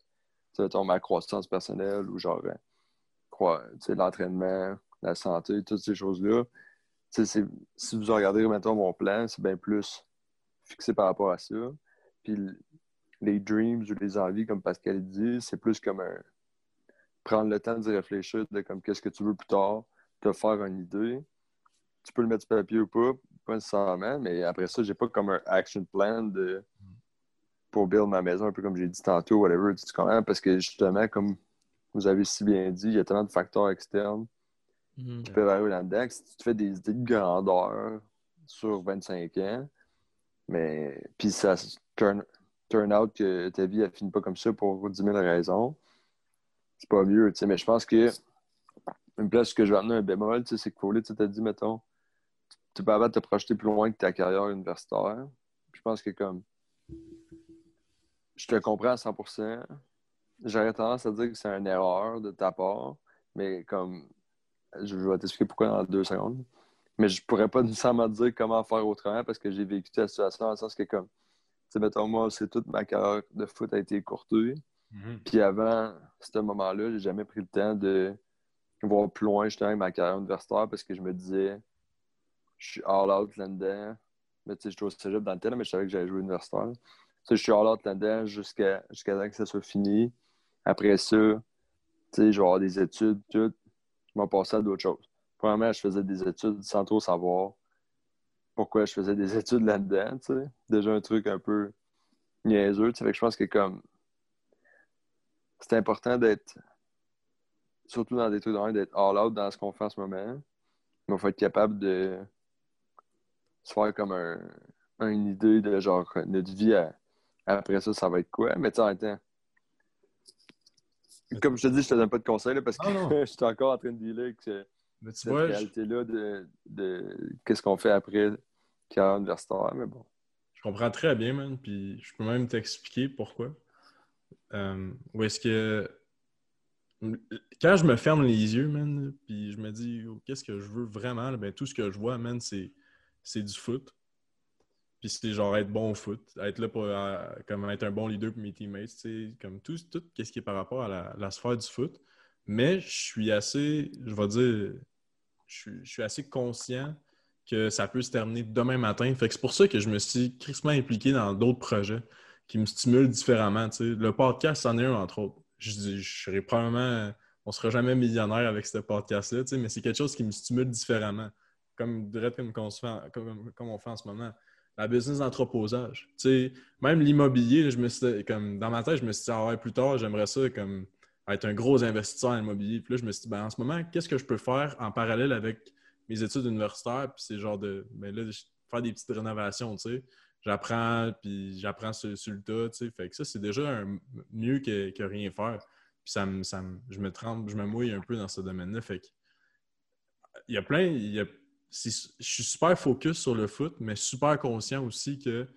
mettons, ma croissance personnelle ou genre, euh, l'entraînement, la santé, toutes ces choses-là. Si vous regardez, mettons, mon plan, c'est bien plus fixé par rapport à ça. Puis les dreams ou les envies, comme Pascal dit, c'est plus comme un prendre le temps d'y réfléchir de comme qu'est-ce que tu veux plus tard, te faire une idée. Tu peux le mettre sur papier ou pas, pas nécessairement, mais après ça, j'ai pas comme un action plan de pour build ma maison, un peu comme j'ai dit tantôt, whatever, tu comprends? Parce que justement, comme vous avez si bien dit, il y a tellement de facteurs externes mm-hmm. qui peuvent arriver là-dedans si tu te fais des idées de grandeur sur 25 ans, mais puis ça turn, turn out que ta vie, elle finit pas comme ça pour 10 000 raisons, c'est pas mieux, mais je pense que une place que je vais amener un bémol, c'est qu'il faut, tu t'as dit, mettons, tu peux te projeter plus loin que ta carrière universitaire. Je pense que comme je te comprends à 100%. J'aurais tendance à dire que c'est une erreur de ta part, mais comme je vais t'expliquer pourquoi dans deux secondes. Mais je pourrais pas nécessairement dire comment faire autrement parce que j'ai vécu la situation dans le sens que comme tu sais, mettons moi, c'est toute ma carrière de foot a été écourtée. Mm-hmm. Puis avant ce moment-là, j'ai jamais pris le temps de voir plus loin justement avec ma carrière universitaire parce que je me disais je suis all out là-dedans. Mais tu sais, je suis au cégep dans le temps, mais je savais que j'allais jouer universitaire. Tu sais, je suis all out là-dedans jusqu'à jusqu'à temps que ça soit fini. Après ça, tu sais, je vais avoir des études, tout. Je m'en passé à d'autres choses. Premièrement, je faisais des études sans trop savoir pourquoi je faisais des études là-dedans, tu sais. Déjà un truc un peu niaiseux, tu sais. Fait que je pense que comme... C'est important d'être... Surtout dans des trucs d'être all out dans ce qu'on fait en ce moment. Mais il faut être capable de se faire comme un, une idée de genre notre vie après ça, ça va être quoi. Mais tu en temps, comme je te dis, je te donne pas de conseils parce que ah, je suis encore en train de dealer avec cette réalité-là de, de qu'est-ce qu'on fait après carrière universitaire. Mais bon. Je comprends très bien, man. Puis je peux même t'expliquer pourquoi. Euh, où est-ce que quand je me ferme les yeux, man, puis je me dis oh, qu'est-ce que je veux vraiment, ben, tout ce que je vois, man, c'est c'est du foot. Puis c'est genre être bon au foot, être là pour comme être un bon leader pour mes teammates, comme tout, tout ce qui est par rapport à la, sphère du foot. Mais je suis assez, je vais dire, je suis, assez conscient que ça peut se terminer demain matin. Fait que c'est pour ça que je me suis crissement impliqué dans d'autres projets qui me stimulent différemment. Le podcast, c'en est un, entre autres. Je, je serais probablement, on ne sera jamais millionnaire avec ce podcast-là, mais c'est quelque chose qui me stimule différemment comme comme, on fait, comme, on fait en ce moment. La business d'entreposage. Même l'immobilier, je me suis comme dans ma tête, je me suis dit, ah ouais, plus tard, j'aimerais ça comme être un gros investisseur en immobilier. Puis là, je me suis dit, ben, en ce moment, qu'est-ce que je peux faire en parallèle avec mes études universitaires? Puis c'est genre de, ben là, faire des petites rénovations, tu sais. J'apprends, puis j'apprends sur, le tas, tu sais. Fait que ça, c'est déjà mieux que, que, rien faire. Puis ça me, ça je me trempe, je me mouille un peu dans ce domaine-là. Fait que il y a plein. il y je suis super focus sur le foot, mais super conscient aussi que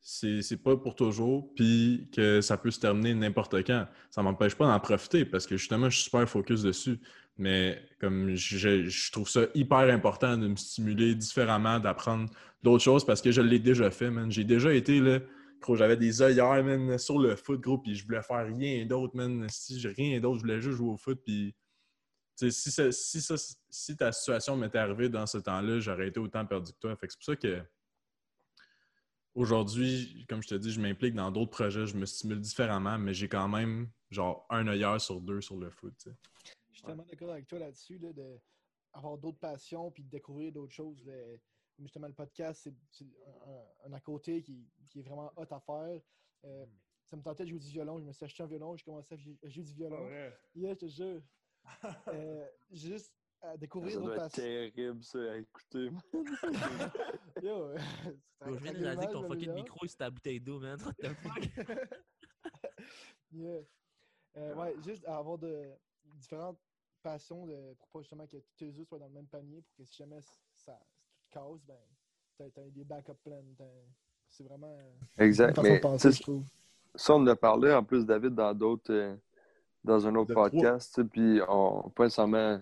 c'est pas pour toujours, puis que ça peut se terminer n'importe quand. Ça m'empêche pas d'en profiter parce que justement, je suis super focus dessus. Mais comme je, je trouve ça hyper important de me stimuler différemment, d'apprendre d'autres choses parce que je l'ai déjà fait, man. J'ai déjà été là. J'avais des œillères, man, sur le foot, gros, puis je voulais faire rien d'autre, man. Si j'ai rien d'autre, je voulais juste jouer au foot, puis si, ça- si, ça- si ta situation m'était arrivée dans ce temps-là, j'aurais été autant perdu que toi. C'est pour ça que aujourd'hui, comme je te dis, je m'implique dans d'autres projets, je me stimule différemment, mais j'ai quand même genre un œilleur sur deux sur le foot. Suis tellement d'accord avec toi là-dessus, là, de avoir d'autres passions puis de découvrir d'autres choses. là. Justement, le podcast, c'est c'est un, un à côté qui, qui est vraiment hot à faire. Euh, ça me tentait de jouer du violon. Je me suis acheté un violon, j'ai commencé à jou- à jouer du violon. Yeah, je te jure. Euh, juste à découvrir d'autres passions. terrible, ça, à écouter. Yo, euh, Yo, je viens de réaliser que ton fucking le micro, c'est ta bouteille d'eau, man. What the fuck? Yeah. Euh, ouais, juste avoir de différentes passions de, pour pas justement que tous les œufs soient dans le même panier pour que si jamais ça, tout casse, ben, t'as, t'as des backup plans. t'as- C'est vraiment euh, une Exact. façon de Mais penser, je trouve. ça, on en a parlé en plus, David, dans d'autres. euh, dans un autre podcast, puis on pas nécessairement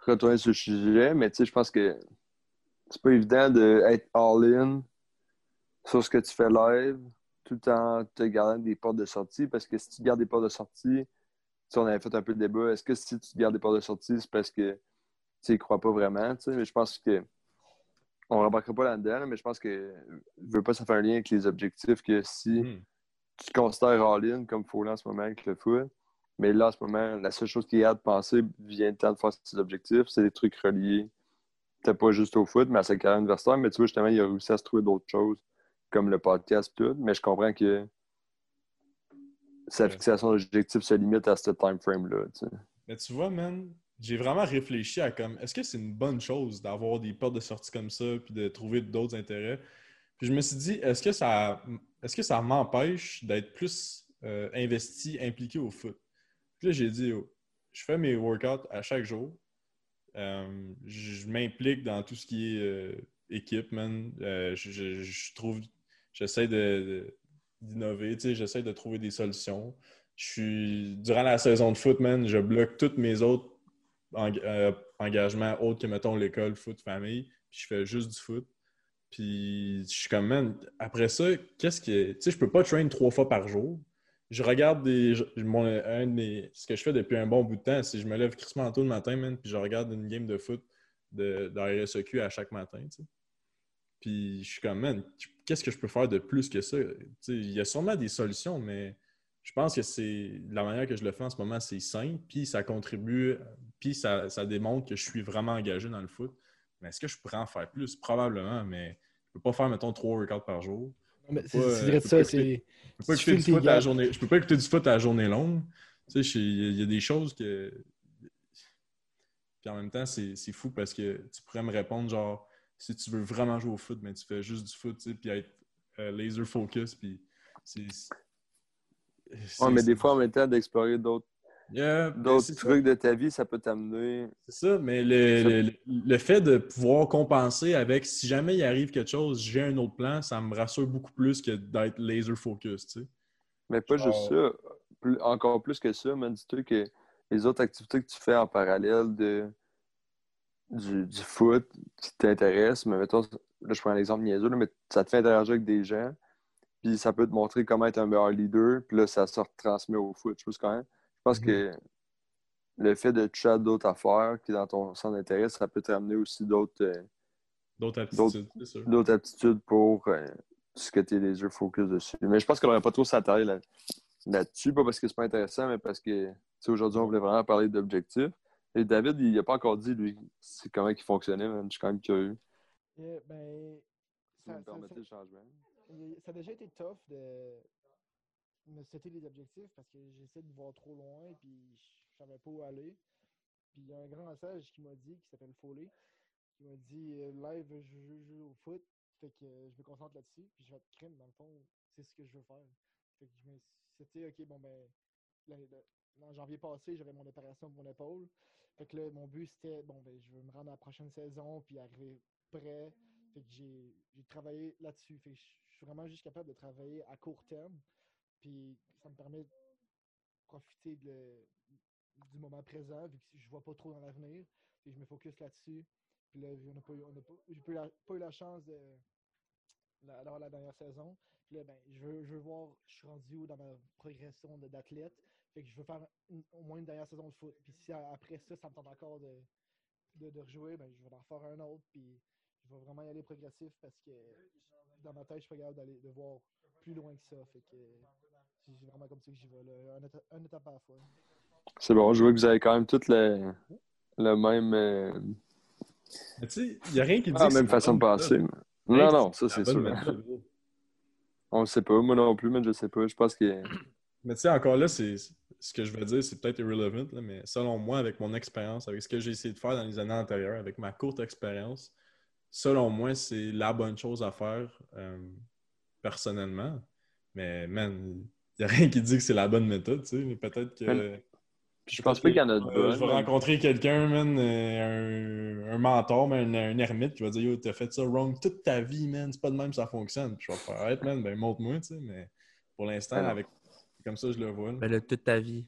retourner sur le sujet, mais tu sais, je pense que c'est pas évident d'être all-in sur ce que tu fais live tout en te gardant des portes de sortie, parce que si tu gardes des portes de sortie, sais, on avait fait un peu le débat, est-ce que si tu gardes des portes de sortie, c'est parce que tu y crois pas vraiment, tu sais, mais je pense que on ne remarquera pas là-dedans, là, mais je pense que je veux pas ça faire un lien avec les objectifs que si Hmm. tu considères all-in comme Foley en ce moment avec le foot. Mais là, en ce moment, la seule chose qui est à de penser vient temps de faire ses objectifs, c'est des trucs reliés, peut-être pas juste au foot, mais à sa carrière universitaire. Mais tu vois, justement, il a réussi à se trouver d'autres choses, comme le podcast et tout. Mais je comprends que sa fixation d'objectifs se limite à ce time frame-là. Mais tu vois, man, j'ai vraiment réfléchi à comme est-ce que c'est une bonne chose d'avoir des portes de sortie comme ça puis de trouver d'autres intérêts? Puis je me suis dit, est-ce que ça est-ce que ça m'empêche d'être plus euh, investi, impliqué au foot? Puis là, j'ai dit, oh, je fais mes workouts à chaque jour. Euh, je m'implique dans tout ce qui est euh, équipe, man. Je, trouve, j'essaie de- d'innover, tu j'essaie de trouver des solutions. Je suis, durant la saison de foot, man, je bloque tous mes autres euh, engagements autres que, mettons, l'école, foot, famille. Puis je fais juste du foot. Puis je suis comme, man, après ça, qu'est-ce que. Tu sais, je peux pas train trois fois par jour. Je regarde des. mon, un de mes- ce que je fais depuis un bon bout de temps, c'est que je me lève crissement tôt le matin, man, puis je regarde une game de foot de, de RSEQ à chaque matin. Puis je suis comme, man, qu'est-ce que je peux faire de plus que ça? Il y a sûrement des solutions, mais je pense que c'est la manière que je le fais en ce moment, c'est simple, puis ça contribue, puis ça, ça démontre que je suis vraiment engagé dans le foot. Mais est-ce que je pourrais en faire plus? Probablement, mais je peux pas faire, mettons, trois workouts par jour. C'est euh, ça, c'est. Je peux pas Tu écouter du files tes foot à la gaps. journée. Je peux pas écouter du foot à la journée longue. Tu sais, il y, y a des choses que. Puis en même temps, c'est fou parce que tu pourrais me répondre genre si tu veux vraiment jouer au foot, mais tu fais juste du foot, tu sais, puis être euh, laser focus, puis c'est. Ouais, mais des fois, en même temps, d'explorer d'autres Yeah, mais d'autres c'est ça. trucs de ta vie, ça peut t'amener. C'est ça, mais le, Ça- le- le fait de pouvoir compenser avec si jamais il arrive quelque chose, j'ai un autre plan, ça me rassure beaucoup plus que d'être laser focus, tu sais. Mais pas Genre- juste ça. Plus- encore plus que ça, man, dis-toi que les autres activités que tu fais en parallèle de, du, du foot qui t'intéressent, mais mettons, là je prends un exemple niaiseux, là, mais ça te fait interagir avec des gens, puis ça peut te montrer comment être un meilleur leader, puis là ça se transmet au foot. Je pense quand même. Je pense Mhm. que le fait de toucher à d'autres affaires qui dans ton centre d'intérêt, ça peut te ramener aussi d'autres euh, D'autres aptitudes, c'est sûr. d'autres aptitudes pour euh, ce que tu es les yeux focus dessus. Mais je pense qu'on n'aurait pas trop s'attarder là- là-dessus, pas parce que c'est pas intéressant, mais parce que aujourd'hui, on voulait vraiment parler d'objectifs. Et David, il n'a pas encore dit, lui, c'est comment il fonctionnait, man. Je suis quand même curieux. Yeah, ben, ça, me ça- ça- le changement. ça a déjà été tough de me setter des objectifs parce que j'essaie de voir trop loin puis je savais pas où aller. Puis il y a un grand sage qui m'a dit, qui s'appelle Foley, qui m'a dit euh, live, je jouer au foot, fait que euh, je me concentre là-dessus, puis je vais être crime, dans le fond, c'est ce que je veux faire. Fait que je me suis dit, ok, bon ben, en janvier passé, j'avais mon opération pour mon épaule. Fait que là, mon but, c'était, bon, ben, je veux me rendre à la prochaine saison, puis arriver prêt. Fait que j'ai j'ai travaillé là-dessus. Fait que je suis vraiment juste capable de travailler à court terme. Puis ça me permet de profiter de le- du moment présent, vu que je vois pas trop dans l'avenir. Je me focus là-dessus. Puis là, on n'a pas, eu- on a pas, j'ai pas, eu la- pas eu la chance de la- la dernière saison. Puis là, ben, je veux, je veux voir, je suis rendu où dans ma progression de- d'athlète. Fait que je veux faire une- au moins une dernière saison de foot. Puis si après ça, ça me tente encore de, de, de rejouer, ben, je vais en faire un autre. Puis je vais vraiment y aller progressif parce que dans ma tête, je suis pas capable d'aller de voir plus loin que ça. Fait que c'est vraiment comme ça que j'y vais, là, un, éta- un étape à la fois. C'est bon, je vois que vous avez quand même toutes le, le même, euh, tu sais, il n'y a rien qui dit ah, même façon de penser. Non, non, ça c'est sûr. On le sait pas, moi non plus, mais je sais pas. Je pense que. Mais tu sais, encore là, c'est ce que je veux dire, c'est peut-être irrelevant, là, mais selon moi, avec mon expérience, avec ce que j'ai essayé de faire dans les années antérieures, avec ma courte expérience, selon moi, c'est la bonne chose à faire euh, personnellement. Mais man, il n'y a rien qui dit que c'est la bonne méthode, tu sais, mais peut-être que. Man, Puis je pense pas qu'il y en a de Euh, bonnes. je vais rencontrer quelqu'un, man, euh, un, un mentor, man, un, un ermite qui va dire Yo, t'as fait ça wrong toute ta vie, man, c'est pas de même que ça fonctionne. Puis je vais faire man, ben montre-moi, tu sais, mais pour l'instant, non. avec comme ça, je le vois. là. Ben là, toute ta vie.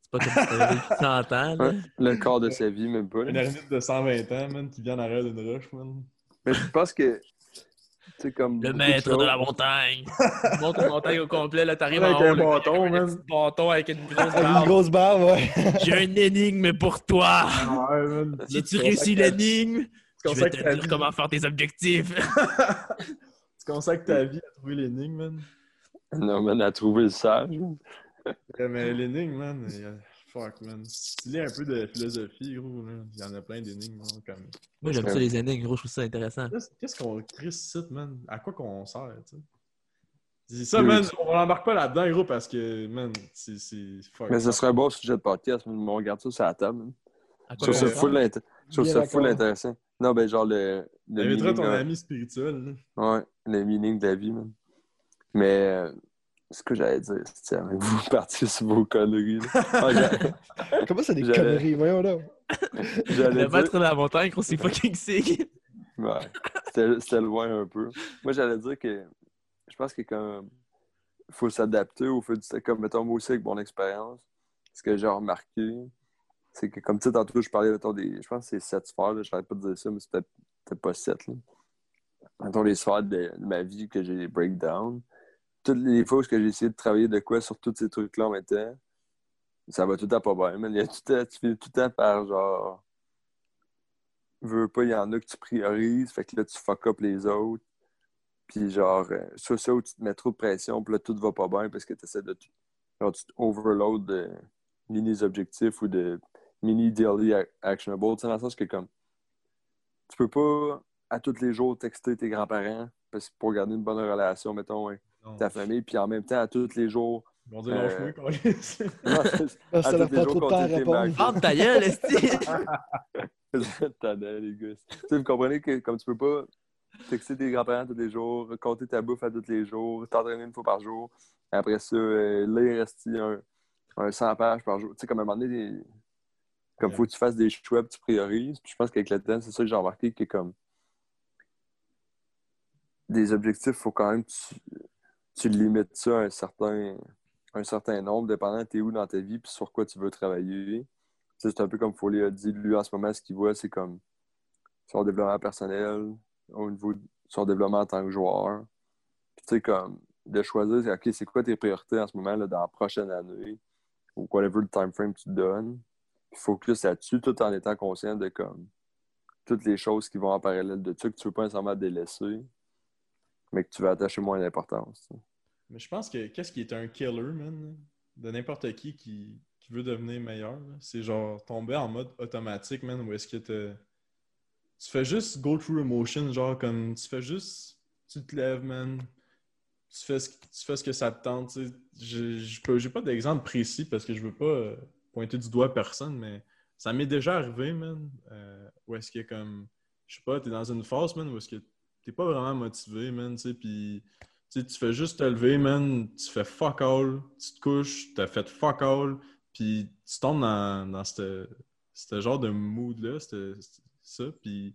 C'est pas comme si t'avais vécu 100 ans, là. Le quart de sa vie, même pas. Un là. ermite de 120 ans, man, qui vient en arrière d'une roche, man. Mais je pense que. Tu sais, comme. Le maître de la montagne. Tu montes la montagne au complet, là, t'arrives Avec en haut. un là, bâton, avec un bâton avec une grosse Avec une barbe. grosse barbe, ouais. J'ai une énigme pour toi. Ouais, man. Si tu réussis l'énigme, je vais te dire vie- comment faire tes objectifs. Tu consacres ta vie à trouver l'énigme, man. Non, man, à trouver le sage. Ouais, mais l'énigme, man, il y a- fuck, man. Si tu lis un peu de philosophie, gros, là, il y en a plein d'énigmes, là, comme... Moi, j'aime ça, les énigmes, gros, je trouve ça intéressant. Qu'est-ce qu'on crée ce site, man? À quoi qu'on sert, tu sais? Dis ça, Oui, man, on n'embarque pas là-dedans, gros, parce que, man, c'est... c'est- Fuck. Mais ce serait un bon sujet de podcast. mais On regarde ça sur la table. ça qu'on full, sert? int- je trouve Bien ça full intéressant. Non, ben, genre le. le T'inviteras meaning, ton là. ami spirituel, là. Ouais, le meaning de la vie, man. Mais. euh, ce que j'allais dire, c'est que vous partez sur vos conneries. Ah, Comment ça, des conneries? Voyons là. J'allais Le dire. la montagne, gros, c'est fucking sick. Ouais, c'était c'était loin un peu. Moi, j'allais dire que je pense que comme il faut s'adapter au fait du comme mettons moi aussi avec mon expérience. Ce que j'ai remarqué, c'est que comme tu sais, tantôt je parlais mettons, des. Je pense que c'est sept sphères, là, j'arrête pas de dire ça, mais c'est peut-être peut-être pas sept. Là. Mettons les sphères de, de ma vie que j'ai des breakdowns. Toutes les fois où j'ai essayé de travailler de quoi sur tous ces trucs-là en même temps, ça va tout le temps pas bien. man. Il y a tout le temps- tu finis tout le temps par genre veux pas, il y en a que tu priorises, fait que là, tu fuck up les autres. Puis genre, euh, soit ça où tu te mets trop de pression, puis là, tout va pas bien parce que tu essaies de... Genre, tu overload de mini-objectifs ou de mini-daily ac- actionable. Tu sais, dans le sens que comme... Tu peux pas, à tous les jours, texter tes grands-parents pour garder une bonne relation, mettons, Non. Ta famille, puis en même temps, à tous les jours... Ils vont dire Euh, lâche-moi, Ah, à Ça tous leur les prend jours, trop de temps à répondre. Ferme ta gueule, esti. Les gars. Tu sais, vous comprenez que comme tu peux pas texter tes grands-parents tous les jours, compter ta bouffe à tous les jours, t'entraîner une fois par jour, après ça, euh, lire esti, un, un 100 pages par jour. Tu sais, comme à un moment donné, des- comme Ouais. faut que tu fasses des choix, tu priorises. Puis je pense qu'avec le temps, c'est ça que j'ai remarqué, que comme des objectifs, faut quand même que tu, tu limites ça à un certain, un certain nombre, dépendant de t'es où dans ta vie, puis sur quoi tu veux travailler. C'est un peu comme Foley a dit, lui en ce moment, ce qu'il voit, c'est comme son développement personnel, au niveau de son développement en tant que joueur. Puis tu sais, comme de choisir, OK, c'est quoi tes priorités en ce moment, là, dans la prochaine année, ou whatever le time frame que tu te donnes. Puis focus là-dessus, tout en étant conscient de comme toutes les choses qui vont en parallèle de ça, que tu ne veux pas nécessairement délaisser, mais que tu veux attacher moins d'importance. tu. Mais je pense que qu'est-ce qui est un killer, man, de n'importe qui, qui qui veut devenir meilleur, c'est genre tomber en mode automatique, man, où est-ce que te- tu fais juste go through emotion, genre comme tu fais juste, tu te lèves, man, tu fais ce, tu fais ce que ça te tente, tu sais. Je- J'ai pas d'exemple précis parce que je veux pas euh, pointer du doigt personne, mais ça m'est déjà arrivé, man, euh, où est-ce que comme, je sais pas, t'es dans une phase, man, où est-ce que t'es pas vraiment motivé, man, tu sais, puis Tu fais juste te lever, man, tu fais fuck all, tu te couches, t'as fait fuck all, puis tu tombes dans, dans ce genre de mood-là, ça, puis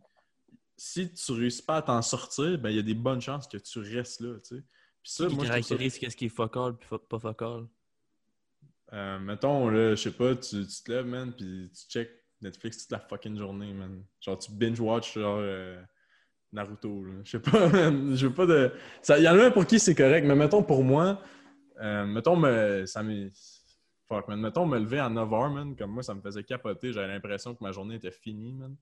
si tu réussis pas à t'en sortir, ben il y a des bonnes chances que tu restes là, tu sais. Puis ça, Qui moi, je trouve ça- caractérise qu'est-ce qui est fuck all puis pas fuck all? Euh, mettons, là, je sais pas, tu, tu te lèves, man, puis tu check Netflix toute la fucking journée, man. Genre, tu binge-watch, genre, euh, Naruto, là. Je sais pas. Je veux pas de... Il y en a un pour qui c'est correct, mais mettons, pour moi, euh, mettons, me... ça m'est... Fuck, man. Mettons, me lever à 9h, man, comme moi, ça me faisait capoter. J'avais l'impression que ma journée était finie, man.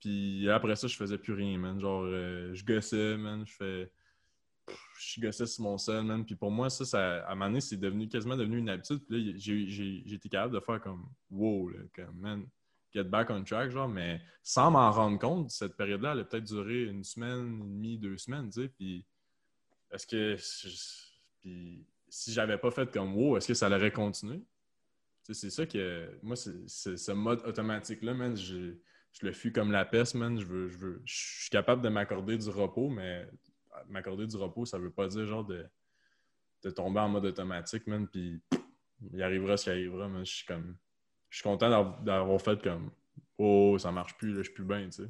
Puis après ça, je faisais plus rien, man. Genre, euh, je gossais, man. Je fais je gossais sur mon sel, man. Puis pour moi, ça, ça à un moment donné, c'est devenu quasiment devenu une habitude. Puis là, j'ai- été capable de faire comme wow, comme man, get back on track, genre, mais sans m'en rendre compte, cette période-là, elle a peut-être duré une semaine, une demie, deux semaines, tu sais. Puis est-ce que. Puis si j'avais pas fait comme wow, est-ce que ça aurait continué? Tu sais, c'est ça que. Moi, ce mode automatique-là, man, je, je le fuis comme la peste, man. Je veux, je veux. Je suis capable de m'accorder du repos, mais m'accorder du repos, ça veut pas dire genre de, de tomber en mode automatique, man, puis il arrivera ce qui arrivera, mais je suis comme. Je suis content d'avoir- fait comme Oh, ça marche plus, là, je suis plus bien, tu sais.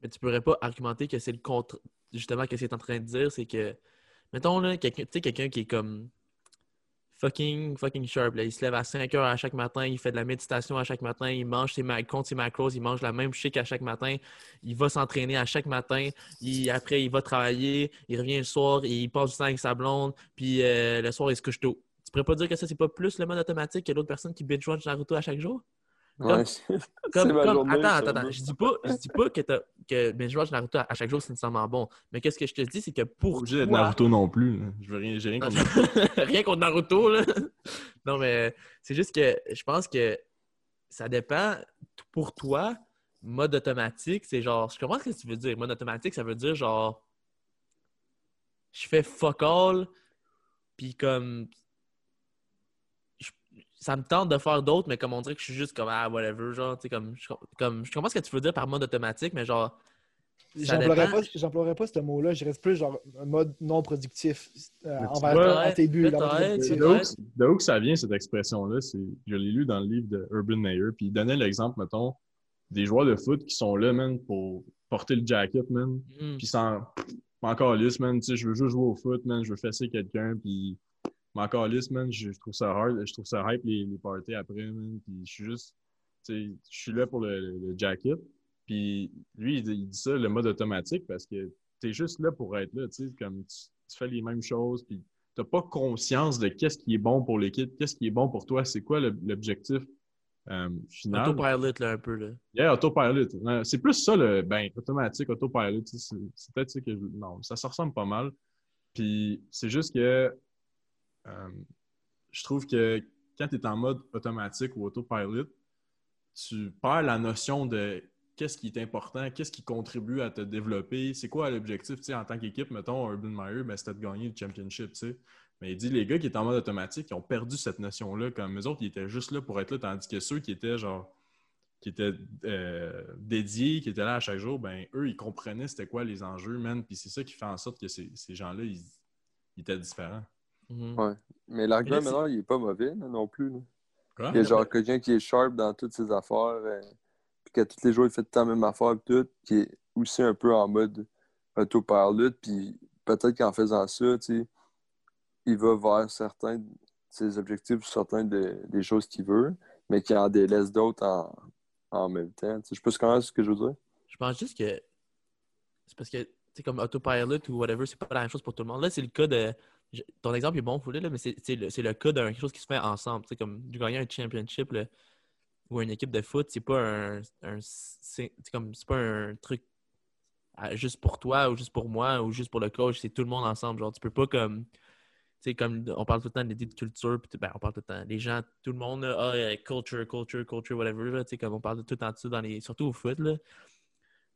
Mais tu pourrais pas argumenter que c'est le contre. Justement, que es en train de dire, c'est que. Mettons, là, quelqu'un tu sais, quelqu'un qui est comme. Fucking, fucking sharp. Là. Il se lève à 5 heures à chaque matin, il fait de la méditation à chaque matin, il mange ses compte ses macros, il mange la même chic à chaque matin, il va s'entraîner à chaque matin, il- après il va travailler, il revient le soir, il passe du temps avec sa blonde, puis euh, le soir il se couche tôt. Pourrais pas dire que ça, c'est pas plus le mode automatique que l'autre personne qui binge-watch Naruto à chaque jour? Comme- Ouais, c'est Comme, c'est ma comme- journée, attends, attends, attends. Je dis pas, je dis pas que, t'as- que binge-watch Naruto à, à chaque jour, c'est nécessairement bon. Mais qu'est-ce que je te dis, c'est que Pas pour d'être toi- Naruto non plus. là. Je veux rien, j'ai rien Non, contre Naruto. Rien contre Naruto, là. Non, mais c'est juste que je pense que ça dépend. Pour toi, mode automatique, c'est genre. Je comprends ce que tu veux dire. Mode automatique, ça veut dire genre. Je fais fuck all, puis comme. Ça me tente de faire d'autres, mais comme on dirait que je suis juste comme ah, whatever, genre, tu sais, comme, je- comme. Je comprends ce que tu veux dire par mode automatique, mais genre. J'emploierais pas, j'emploierais pas ce mot-là. Je reste plus genre un mode non productif euh, envers à tes buts. de, où, que- ça vient, cette expression-là? C'est- Je l'ai lu dans le livre de Urban Meyer, puis il donnait l'exemple, mettons, des joueurs de foot qui sont là, man, pour porter le jacket, man, hmm, puis sans encore lisse, man, tu sais, je veux juste jouer au foot, man, je veux fesser quelqu'un, puis encore lisse, man, je, je trouve ça hard, je trouve ça hype les, les parties après, man, puis je suis juste, tu sais, je suis là pour le, le jacket, puis lui, il, dit- il dit ça, le mode automatique, parce que t'es juste là pour être là, tu sais, comme tu, tu fais les mêmes choses, puis t'as pas conscience de qu'est-ce qui est bon pour l'équipe, qu'est-ce qui est bon pour toi, c'est quoi l'objectif euh, final? Autopilot, là, un peu, là. Yeah, autopilot. C'est plus ça, le ben, automatique, autopilot. tu C'est c'est peut-être ça que je. Non, ça se ressemble pas mal. Puis c'est juste que euh, je trouve que quand tu es en mode automatique ou autopilot, tu perds la notion de qu'est-ce qui est important, qu'est-ce qui contribue à te développer, c'est quoi l'objectif, en tant qu'équipe, mettons, Urban Meyer, ben, c'était de gagner le championship, tu sais. Mais il dit, les gars qui étaient en mode automatique, ils ont perdu cette notion-là, comme eux autres, ils étaient juste là pour être là, tandis que ceux qui étaient, genre, qui étaient euh, dédiés, qui étaient là à chaque jour, ben, eux, ils comprenaient c'était quoi les enjeux, man, puis c'est ça qui fait en sorte que ces, gens-là, ils étaient différents. Mhm. Ouais. Mais l'argument maintenant, il est pas mauvais là, non plus. là. Quoi? Il y a genre quelqu'un qui est sharp dans toutes ses affaires, euh, puis que tous les jours il fait tout le temps la même affaire, puis tout, qui est aussi un peu en mode autopilot, puis peut-être qu'en faisant ça, tu sais, il va vers certains de ses objectifs, certains de- des choses qu'il veut, mais qui en délaisse d'autres en, en même temps. Tu sais, je si tu comprends ce que je veux dire. Je pense juste que c'est parce que, tu sais, comme autopilot ou whatever, c'est pas la même chose pour tout le monde. Là, c'est le cas de. Ton exemple est bon, mais c'est le, le cas d'un quelque chose qui se fait ensemble. Tu comme de gagner un championship ou une équipe de foot, c'est pas un. c'est comme c'est pas un truc juste pour toi ou juste pour moi ou juste pour le coach, c'est tout le monde ensemble. Genre, tu peux pas comme. Tu sais, comme on parle tout le temps d'idées de culture, puis ben, on parle tout le temps. Les gens, tout le monde, ah, euh, culture, culture, culture, whatever. Tu sais, comme on parle de tout le temps de ça, dans les, surtout au foot. Là.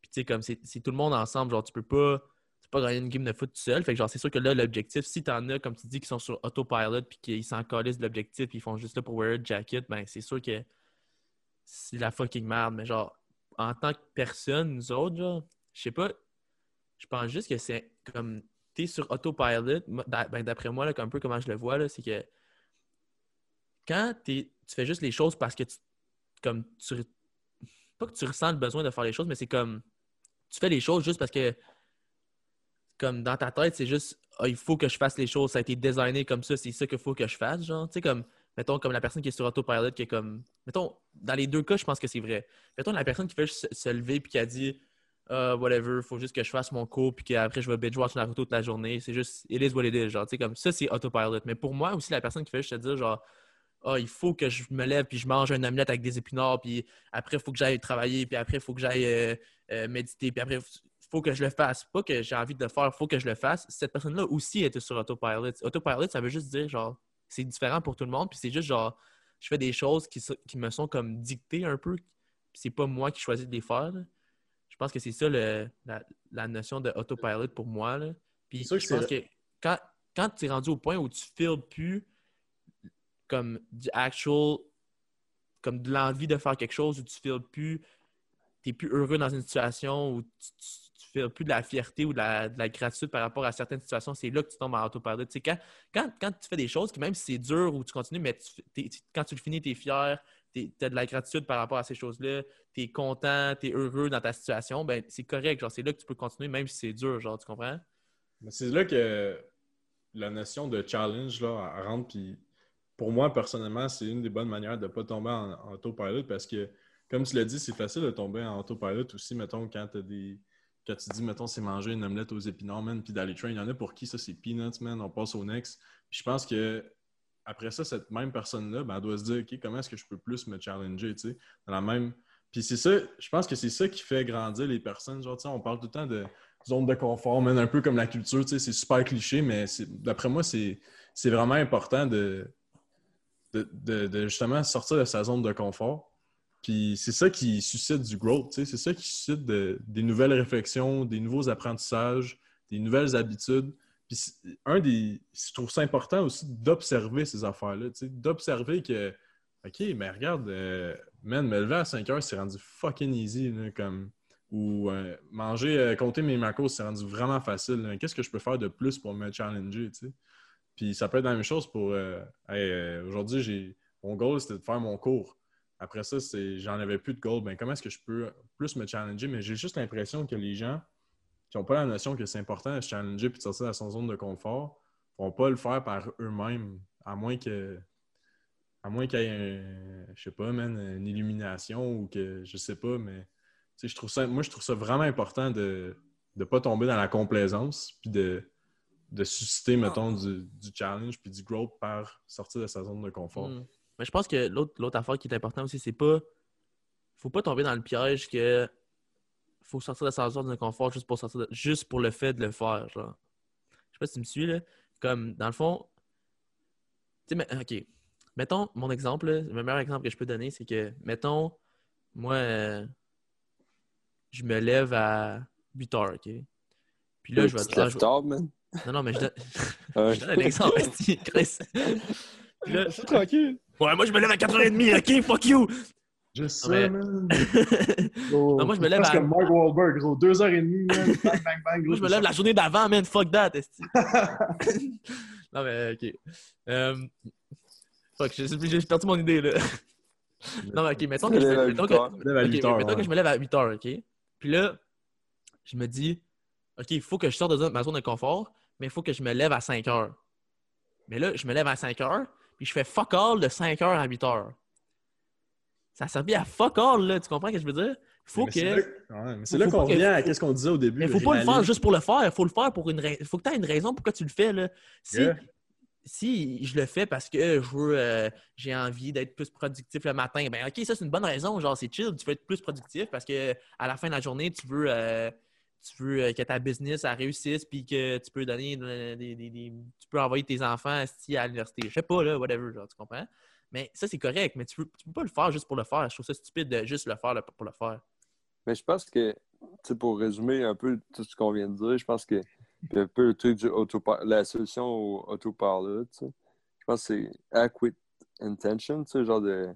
Puis, tu sais, comme c'est tout le monde ensemble. Genre, tu peux pas, pas gagner une game de foot tout seul. Fait que, genre, c'est sûr que là, l'objectif, si t'en as, comme tu dis, qui sont sur autopilot puis qu'ils s'en calissent de l'objectif puis ils font juste là pour wear a jacket, ben, c'est sûr que c'est la fucking merde. Mais, genre, en tant que personne, nous autres, genre, je sais pas, je pense juste que c'est comme tu es sur autopilot, ben, d'après moi, là, un peu comment je le vois, là, c'est que quand t'es- tu fais juste les choses parce que tu, comme tu, pas que tu ressens le besoin de faire les choses, mais c'est comme tu fais les choses juste parce que comme dans ta tête, c'est juste Ah, il faut que je fasse les choses, ça a été designé comme ça, c'est ça qu'il faut que je fasse, genre, tu sais, comme, mettons, comme la personne qui est sur autopilot, qui est comme, mettons, dans les deux cas, je pense que c'est vrai. Mettons, la personne qui fait se, lever puis qui a dit Ah, whatever, faut juste que je fasse mon cours puis qu'après je vais binge-watch Naruto toute la journée, c'est juste, it is what it is, genre, tu sais, comme ça, c'est autopilot. Mais pour moi aussi, la personne qui fait juste se dire, genre, ah, il faut que je me lève puis je mange un omelette avec des épinards, puis après, il faut que j'aille travailler, puis après, il faut que j'aille euh, euh, méditer, puis après, faut que je le fasse. Pas que j'ai envie de le faire, faut que je le fasse. Cette personne-là aussi était sur autopilot. Autopilot, ça veut juste dire, genre, c'est différent pour tout le monde, puis c'est juste, genre, je fais des choses qui, qui me sont comme dictées un peu, puis c'est pas moi qui choisis de les faire. là. Je pense que c'est ça le- la, la notion de autopilot pour moi. là. Puis je pense que quand, quand tu es rendu au point où tu files plus comme du actual, comme de l'envie de faire quelque chose, où tu files plus, tu plus heureux dans une situation, où tu, tu, tu files plus de la fierté ou de la, de la gratitude par rapport à certaines situations, c'est là que tu tombes en autopilot. Tu quand, quand, quand tu fais des choses, même si c'est dur ou tu continues, mais quand tu le finis, tu es fier, tu as de la gratitude par rapport à ces choses-là, tu es content, tu es heureux dans ta situation, ben c'est correct. C'est là que tu peux continuer, même si c'est dur, genre, tu comprends? Mais c'est là que la notion de challenge là, rentre. Pour moi, personnellement, c'est une des bonnes manières de ne pas tomber en, en autopilot parce que, comme tu l'as dit, c'est facile de tomber en autopilot aussi, mettons, quand tu des. Quand tu dis, mettons, c'est manger une omelette aux épinards, man, puis d'aller train. Il y en a pour qui ça, c'est peanuts, man, on passe au next. Puis je pense que après ça, cette même personne-là, ben, elle doit se dire, OK, comment est-ce que je peux plus me challenger, tu sais, dans la même. Puis c'est ça, je pense que c'est ça qui fait grandir les personnes. Genre, tu sais, on parle tout le temps de zone de confort, man, un peu comme la culture, tu sais, c'est super cliché, mais d'après moi, c'est vraiment important de, de- de justement sortir de sa zone de confort. Puis c'est ça qui suscite du growth, c'est ça qui suscite de- des nouvelles réflexions, des nouveaux apprentissages, des nouvelles habitudes. Puis un des. Je trouve ça important aussi d'observer ces affaires-là, d'observer que, OK, mais regarde, euh, man, me lever à 5 heures, c'est rendu fucking easy, comme. Ou euh, manger, euh, compter mes macros, c'est rendu vraiment facile. Qu'est-ce que je peux faire de plus pour me challenger, tu sais? Puis ça peut être la même chose pour. Hey, Aujourd'hui, j'ai mon goal, c'était de faire mon cours. Après ça, c'est j'en avais plus de goal. Ben, comment est-ce que je peux plus me challenger? Mais j'ai juste l'impression que les gens qui n'ont pas la notion que c'est important de se challenger et de sortir de son zone de confort ne vont pas le faire par eux-mêmes, à moins que. À moins qu'il y ait un, je sais pas, man, une illumination ou que je sais pas, mais je trouve ça, moi, je trouve ça vraiment important de ne pas tomber dans la complaisance puis de, de susciter, mettons, du, du challenge puis du growth par sortir de sa zone de confort. Mm. Mais je pense que l'autre l'autre affaire qui est importante aussi, c'est pas. Faut pas tomber dans le piège que faut sortir de sa zone de confort juste pour sortir de- juste pour le fait de le faire. Genre. Je sais pas si tu me suis là. Comme dans le fond. Tu sais, mais- ok. Mettons, mon exemple, là, le meilleur exemple que je peux donner, c'est que, mettons, moi, euh, je me lève à 8 heures, ok? Puis là, je vais te lèves tard, man. Non, non, mais je donne, je donne un exemple. Puis là, C'est tranquille. Ouais, moi, je me lève à 4h30, ok? Fuck you! Juste Non, mais- man. Non, moi, je me lève à- comme Mark Wahlberg, gros. Deux heures et demie, man. Bang, bang, bang. Moi, je me lève la journée d'avant, man. Fuck that, esti. non, mais OK. Euh, Fuck, j'ai perdu mon idée, là. non, mais OK, mettons que je me, mettons que, Je me lève à ok, 8 heures, mettons que ouais. je me lève à 8 heures, OK? Puis là, je me dis, OK, il faut que je sorte de ma zone de confort, mais il faut que je me lève à 5 heures. Mais là, je me lève à 5 heures, puis je fais fuck all de 5 heures à 8 heures. Ça a servi à fuck all, là. Tu comprends ce que je veux dire? Faut Mais c'est que. là- ouais, mais c'est là qu'on revient à ce qu'on disait au début. Mais faut pas le faire juste pour le faire. Il faut le faire pour une raison. faut que tu aies une raison pourquoi tu le fais. Là. Si, Yeah. si je le fais parce que je veux, euh, j'ai envie d'être plus productif le matin, ben ok, ça c'est une bonne raison. Genre, c'est chill, tu veux être plus productif parce que à la fin de la journée, tu veux, euh, tu veux euh, que ta business réussisse puis que tu peux donner euh, tu peux envoyer tes enfants à l'université. Je sais pas, là, whatever, genre, tu comprends? Mais ça, c'est correct, mais tu tu peux pas le faire juste pour le faire. Je trouve ça stupide de juste le faire pour le faire. Mais je pense que, pour résumer un peu tout ce qu'on vient de dire, je pense que un peu le truc du la solution au autopilot, tu sais, je pense que c'est acquit intention, tu sais, genre de,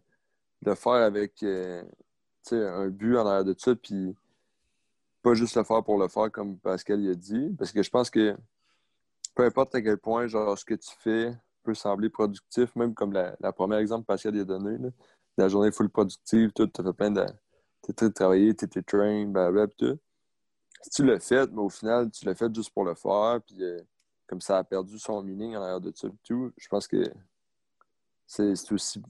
de faire avec, euh, tu sais, un but en arrière de ça, puis pas juste le faire pour le faire comme Pascal il a dit, parce que je pense que peu importe à quel point genre ce que tu fais peut sembler productif, même comme la, la première exemple Pascal a donné, la journée full productive, tout, t'as fait plein de. T'es très travaillé, t'es train, blablabla, tout. Si tu l'as fait, mais au final, tu l'as fait juste pour le faire, puis euh, comme ça a perdu son meaning en arrière de pis tout, je pense que c'est c'est aussi.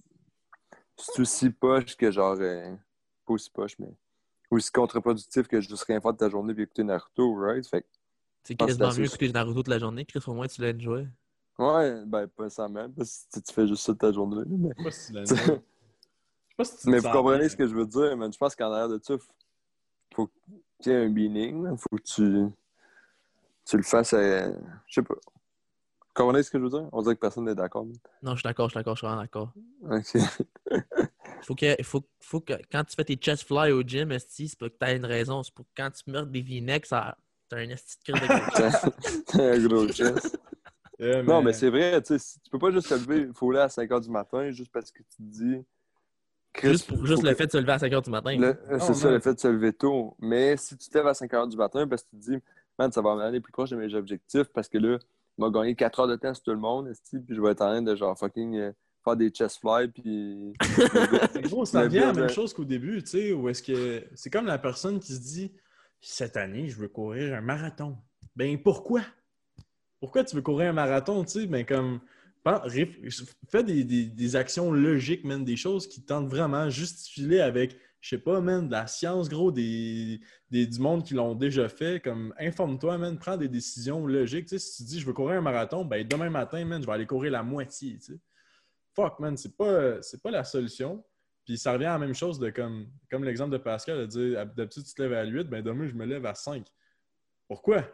C'est aussi poche que genre. euh, pas aussi poche, mais aussi contre-productif que juste rien faire de ta journée puis écouter Naruto, right? Fait C'est quasiment c'est mieux assez- que Naruto toute la journée. Chris, au moins, tu l'as enjoy. ouais, ben, pas ça même, parce que tu fais juste ça de ta journée, là, mais. Je sais pas si tu. Je sais pas si tu Mais vous comprenez ce que je veux dire, man. Je pense qu'en arrière de ça, faut qu'il y ait un meaning. Il faut que tu, tu le fasses à... Je sais pas. Vous comprenez ce que je veux dire? On dirait que personne n'est d'accord. Non, je suis d'accord, je suis d'accord, je suis vraiment d'accord. Ok. Faut que, faut, faut que quand tu fais tes chest fly au gym, c'est pas que t'as une raison. C'est pour que quand tu meurs des V-necks, ça t'as un esti de de. T'as un gros chest. Non, mais c'est vrai, tu sais, si- tu peux pas juste te lever, il faut aller à 5 h du matin juste parce que tu te dis. Chris, Juste pour juste le que- fait de se lever à 5 h du matin. C'est ça, le fait de se lever tôt. Mais si tu te lèves à 5 h du matin parce que tu te dis, man, ça va m'aller plus proche de mes objectifs parce que là, il m'a gagné 4 heures de temps sur tout le monde, esti, puis je vais être en train de genre fucking euh, faire des chest fly, puis. Gros, ça revient à la même euh, chose qu'au début, tu sais, où est-ce que c'est comme la personne qui se dit cette année, je veux courir un marathon. Ben pourquoi? Pourquoi tu veux courir un marathon, tu sais? Ben comme réf- fais des, des- des actions logiques, man, des choses qui tentent vraiment, justifier avec, je sais pas, man, de la science, gros, des, des- du monde qui l'ont déjà fait. Comme informe-toi, man, prends des décisions logiques. Tu sais, si tu dis je veux courir un marathon, ben demain matin, man, je vais aller courir la moitié, tu sais. Fuck, man, c'est pas, c'est pas la solution. Puis ça revient à la même chose de comme, comme l'exemple de Pascal, de dire d'habitude tu te lèves à 8, ben demain je me lève à 5. Pourquoi?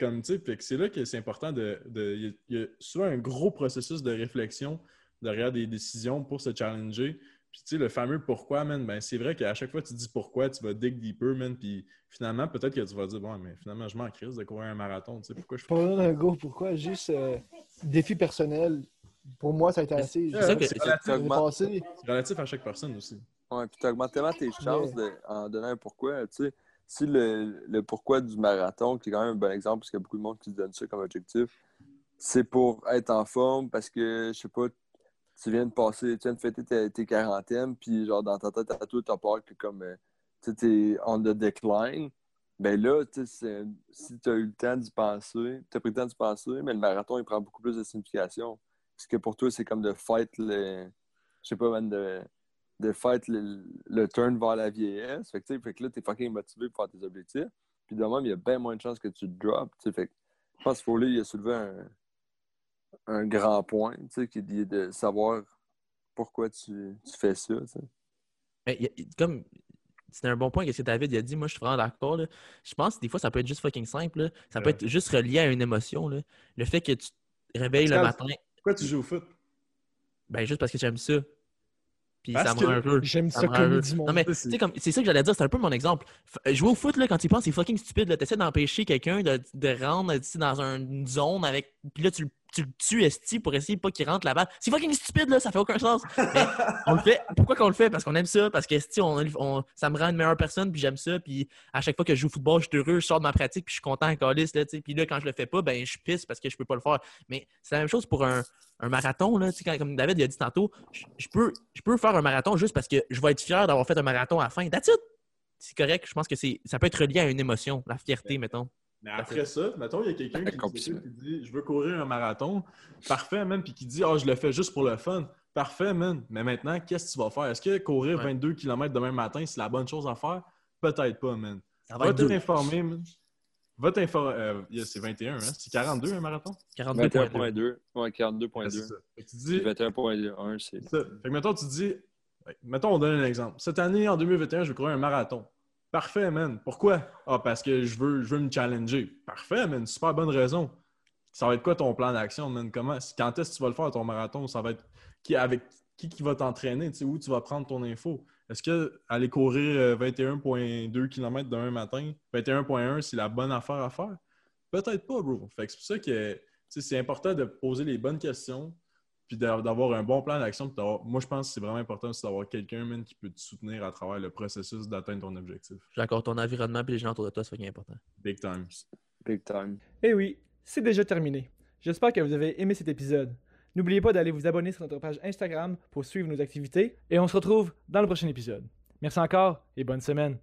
Comme, c'est là que c'est important de. de- Il y, a- il y a souvent un gros processus de réflexion derrière des décisions pour se challenger. Puis, tu sais, le fameux pourquoi, man, ben c'est vrai qu'à chaque fois que tu dis pourquoi, tu vas dig deeper, man. Puis finalement, peut-être que tu vas dire, bon, mais finalement, je m'en crise de courir un marathon. Tu sais, pourquoi je fais Pas d'un go, pourquoi? Juste euh, défi personnel. Pour moi, ça a été assez. C'est ça que- c'est Tu relatif, relatif à chaque personne aussi. Ouais, puis tu augmentes tellement tes chances de, en donnant un pourquoi. Tu sais, si le, le pourquoi du marathon, qui est quand même un bon exemple, parce qu'il y a beaucoup de monde qui se donne ça comme objectif, c'est pour être en forme parce que, je sais pas, tu viens de passer, tu viens de fêter tes, tes quarantaines, puis genre dans ta tête à toi, t'as peur que comme, euh, tu sais, t'es on the decline. Ben là, tu sais, c'est- si tu as eu le temps d'y penser, tu as pris le temps d'y penser, mais le marathon, il prend beaucoup plus de signification. Parce que pour toi, c'est comme de fight le. Je sais pas, man, de, de fight le, le turn vers la vieillesse. Fait que, tu sais, fait que là, t'es fucking motivé pour faire tes objectifs. Puis de même, il y a bien moins de chances que tu te drops. tu sais. Fait que je pense qu'il faut il a soulevé un, un grand point, tu sais, qui est de savoir pourquoi tu, tu fais ça. tu sais. Mais il y a- comme c'était un bon point qu'est-ce que David il a dit, moi je suis vraiment d'accord. là. Je pense que des fois ça peut être juste fucking simple. là. Ça peut être juste relié à une émotion. là. Le fait que tu te réveilles le matin, Pourquoi tu joues au foot? ben juste parce que j'aime ça. Puis Parce ça me rend heureux. j'aime Ça ça me rend comme du monde. Non, mais c'est- sais, comme c'est ça que j'allais dire, c'est un peu mon exemple. F- Jouer au foot, là, quand tu penses, c'est fucking stupide. Tu essaies d'empêcher quelqu'un de, de rendre dans un- une zone avec. Puis là, tu, le- tu le tues esti pour essayer pas qu'il rentre la balle. C'est fucking stupide, là, ça fait aucun sens. Mais on le fait. Pourquoi qu'on le fait? Parce qu'on aime ça, parce que esti, on, on- ça me rend une meilleure personne, puis j'aime ça. Puis à chaque fois que je joue au football, je suis heureux, je sors de ma pratique, puis je suis content encore là. Puis là, quand je le fais pas, ben je pisse parce que je peux pas le faire. Mais c'est la même chose pour un, un marathon, là, quand- comme David il a dit tantôt, je, je peux, je peux faire un marathon juste parce que je vais être fier d'avoir fait un marathon à la fin. That's it! C'est correct. Je pense que c'est, ça peut être relié à une émotion, la fierté, mettons. Mais après ça, mettons, il y a quelqu'un qui, qui dit Je veux courir un marathon. Parfait, man. Puis qui dit Ah, je le fais juste pour le fun. Parfait, man. Mais maintenant, qu'est-ce que tu vas faire? Est-ce que courir Ouais. 22 km demain matin, c'est la bonne chose à faire? Peut-être pas, man. Ça va t'informer, man. Va t'informer. euh, yeah, c'est 21, hein? C'est 42 un marathon? 42.2. 21.2. Ouais, Ouais, 42.2. c'est ça. Fait que tu dis 21.1, c'est. ça. Fait que mettons, tu dis, mettons, on donne un exemple. Cette année, en 2021, je vais courir un marathon. Parfait, man. Pourquoi? Ah, parce que je veux, je me challenger. Parfait, man. Super bonne raison. Ça va être quoi ton plan d'action, man? Comment, quand est-ce que tu vas le faire, ton marathon? Ça va être qui, avec qui qui va t'entraîner? Où tu vas prendre ton info? Est-ce que aller courir euh, 21,2 km demain matin, 21,1, c'est la bonne affaire à faire? Peut-être pas, bro. Fait que c'est pour ça que c'est important de poser les bonnes questions, puis d'a- d'avoir un bon plan d'action. Moi, je pense que c'est vraiment important aussi d'avoir quelqu'un qui peut te soutenir à travers le processus d'atteindre ton objectif. D'accord. Ton environnement et les gens autour de toi, c'est important. Big time. Big time. Eh oui, c'est déjà terminé. J'espère que vous avez aimé cet épisode. N'oubliez pas d'aller vous abonner sur notre page Instagram pour suivre nos activités et on se retrouve dans le prochain épisode. Merci encore et bonne semaine.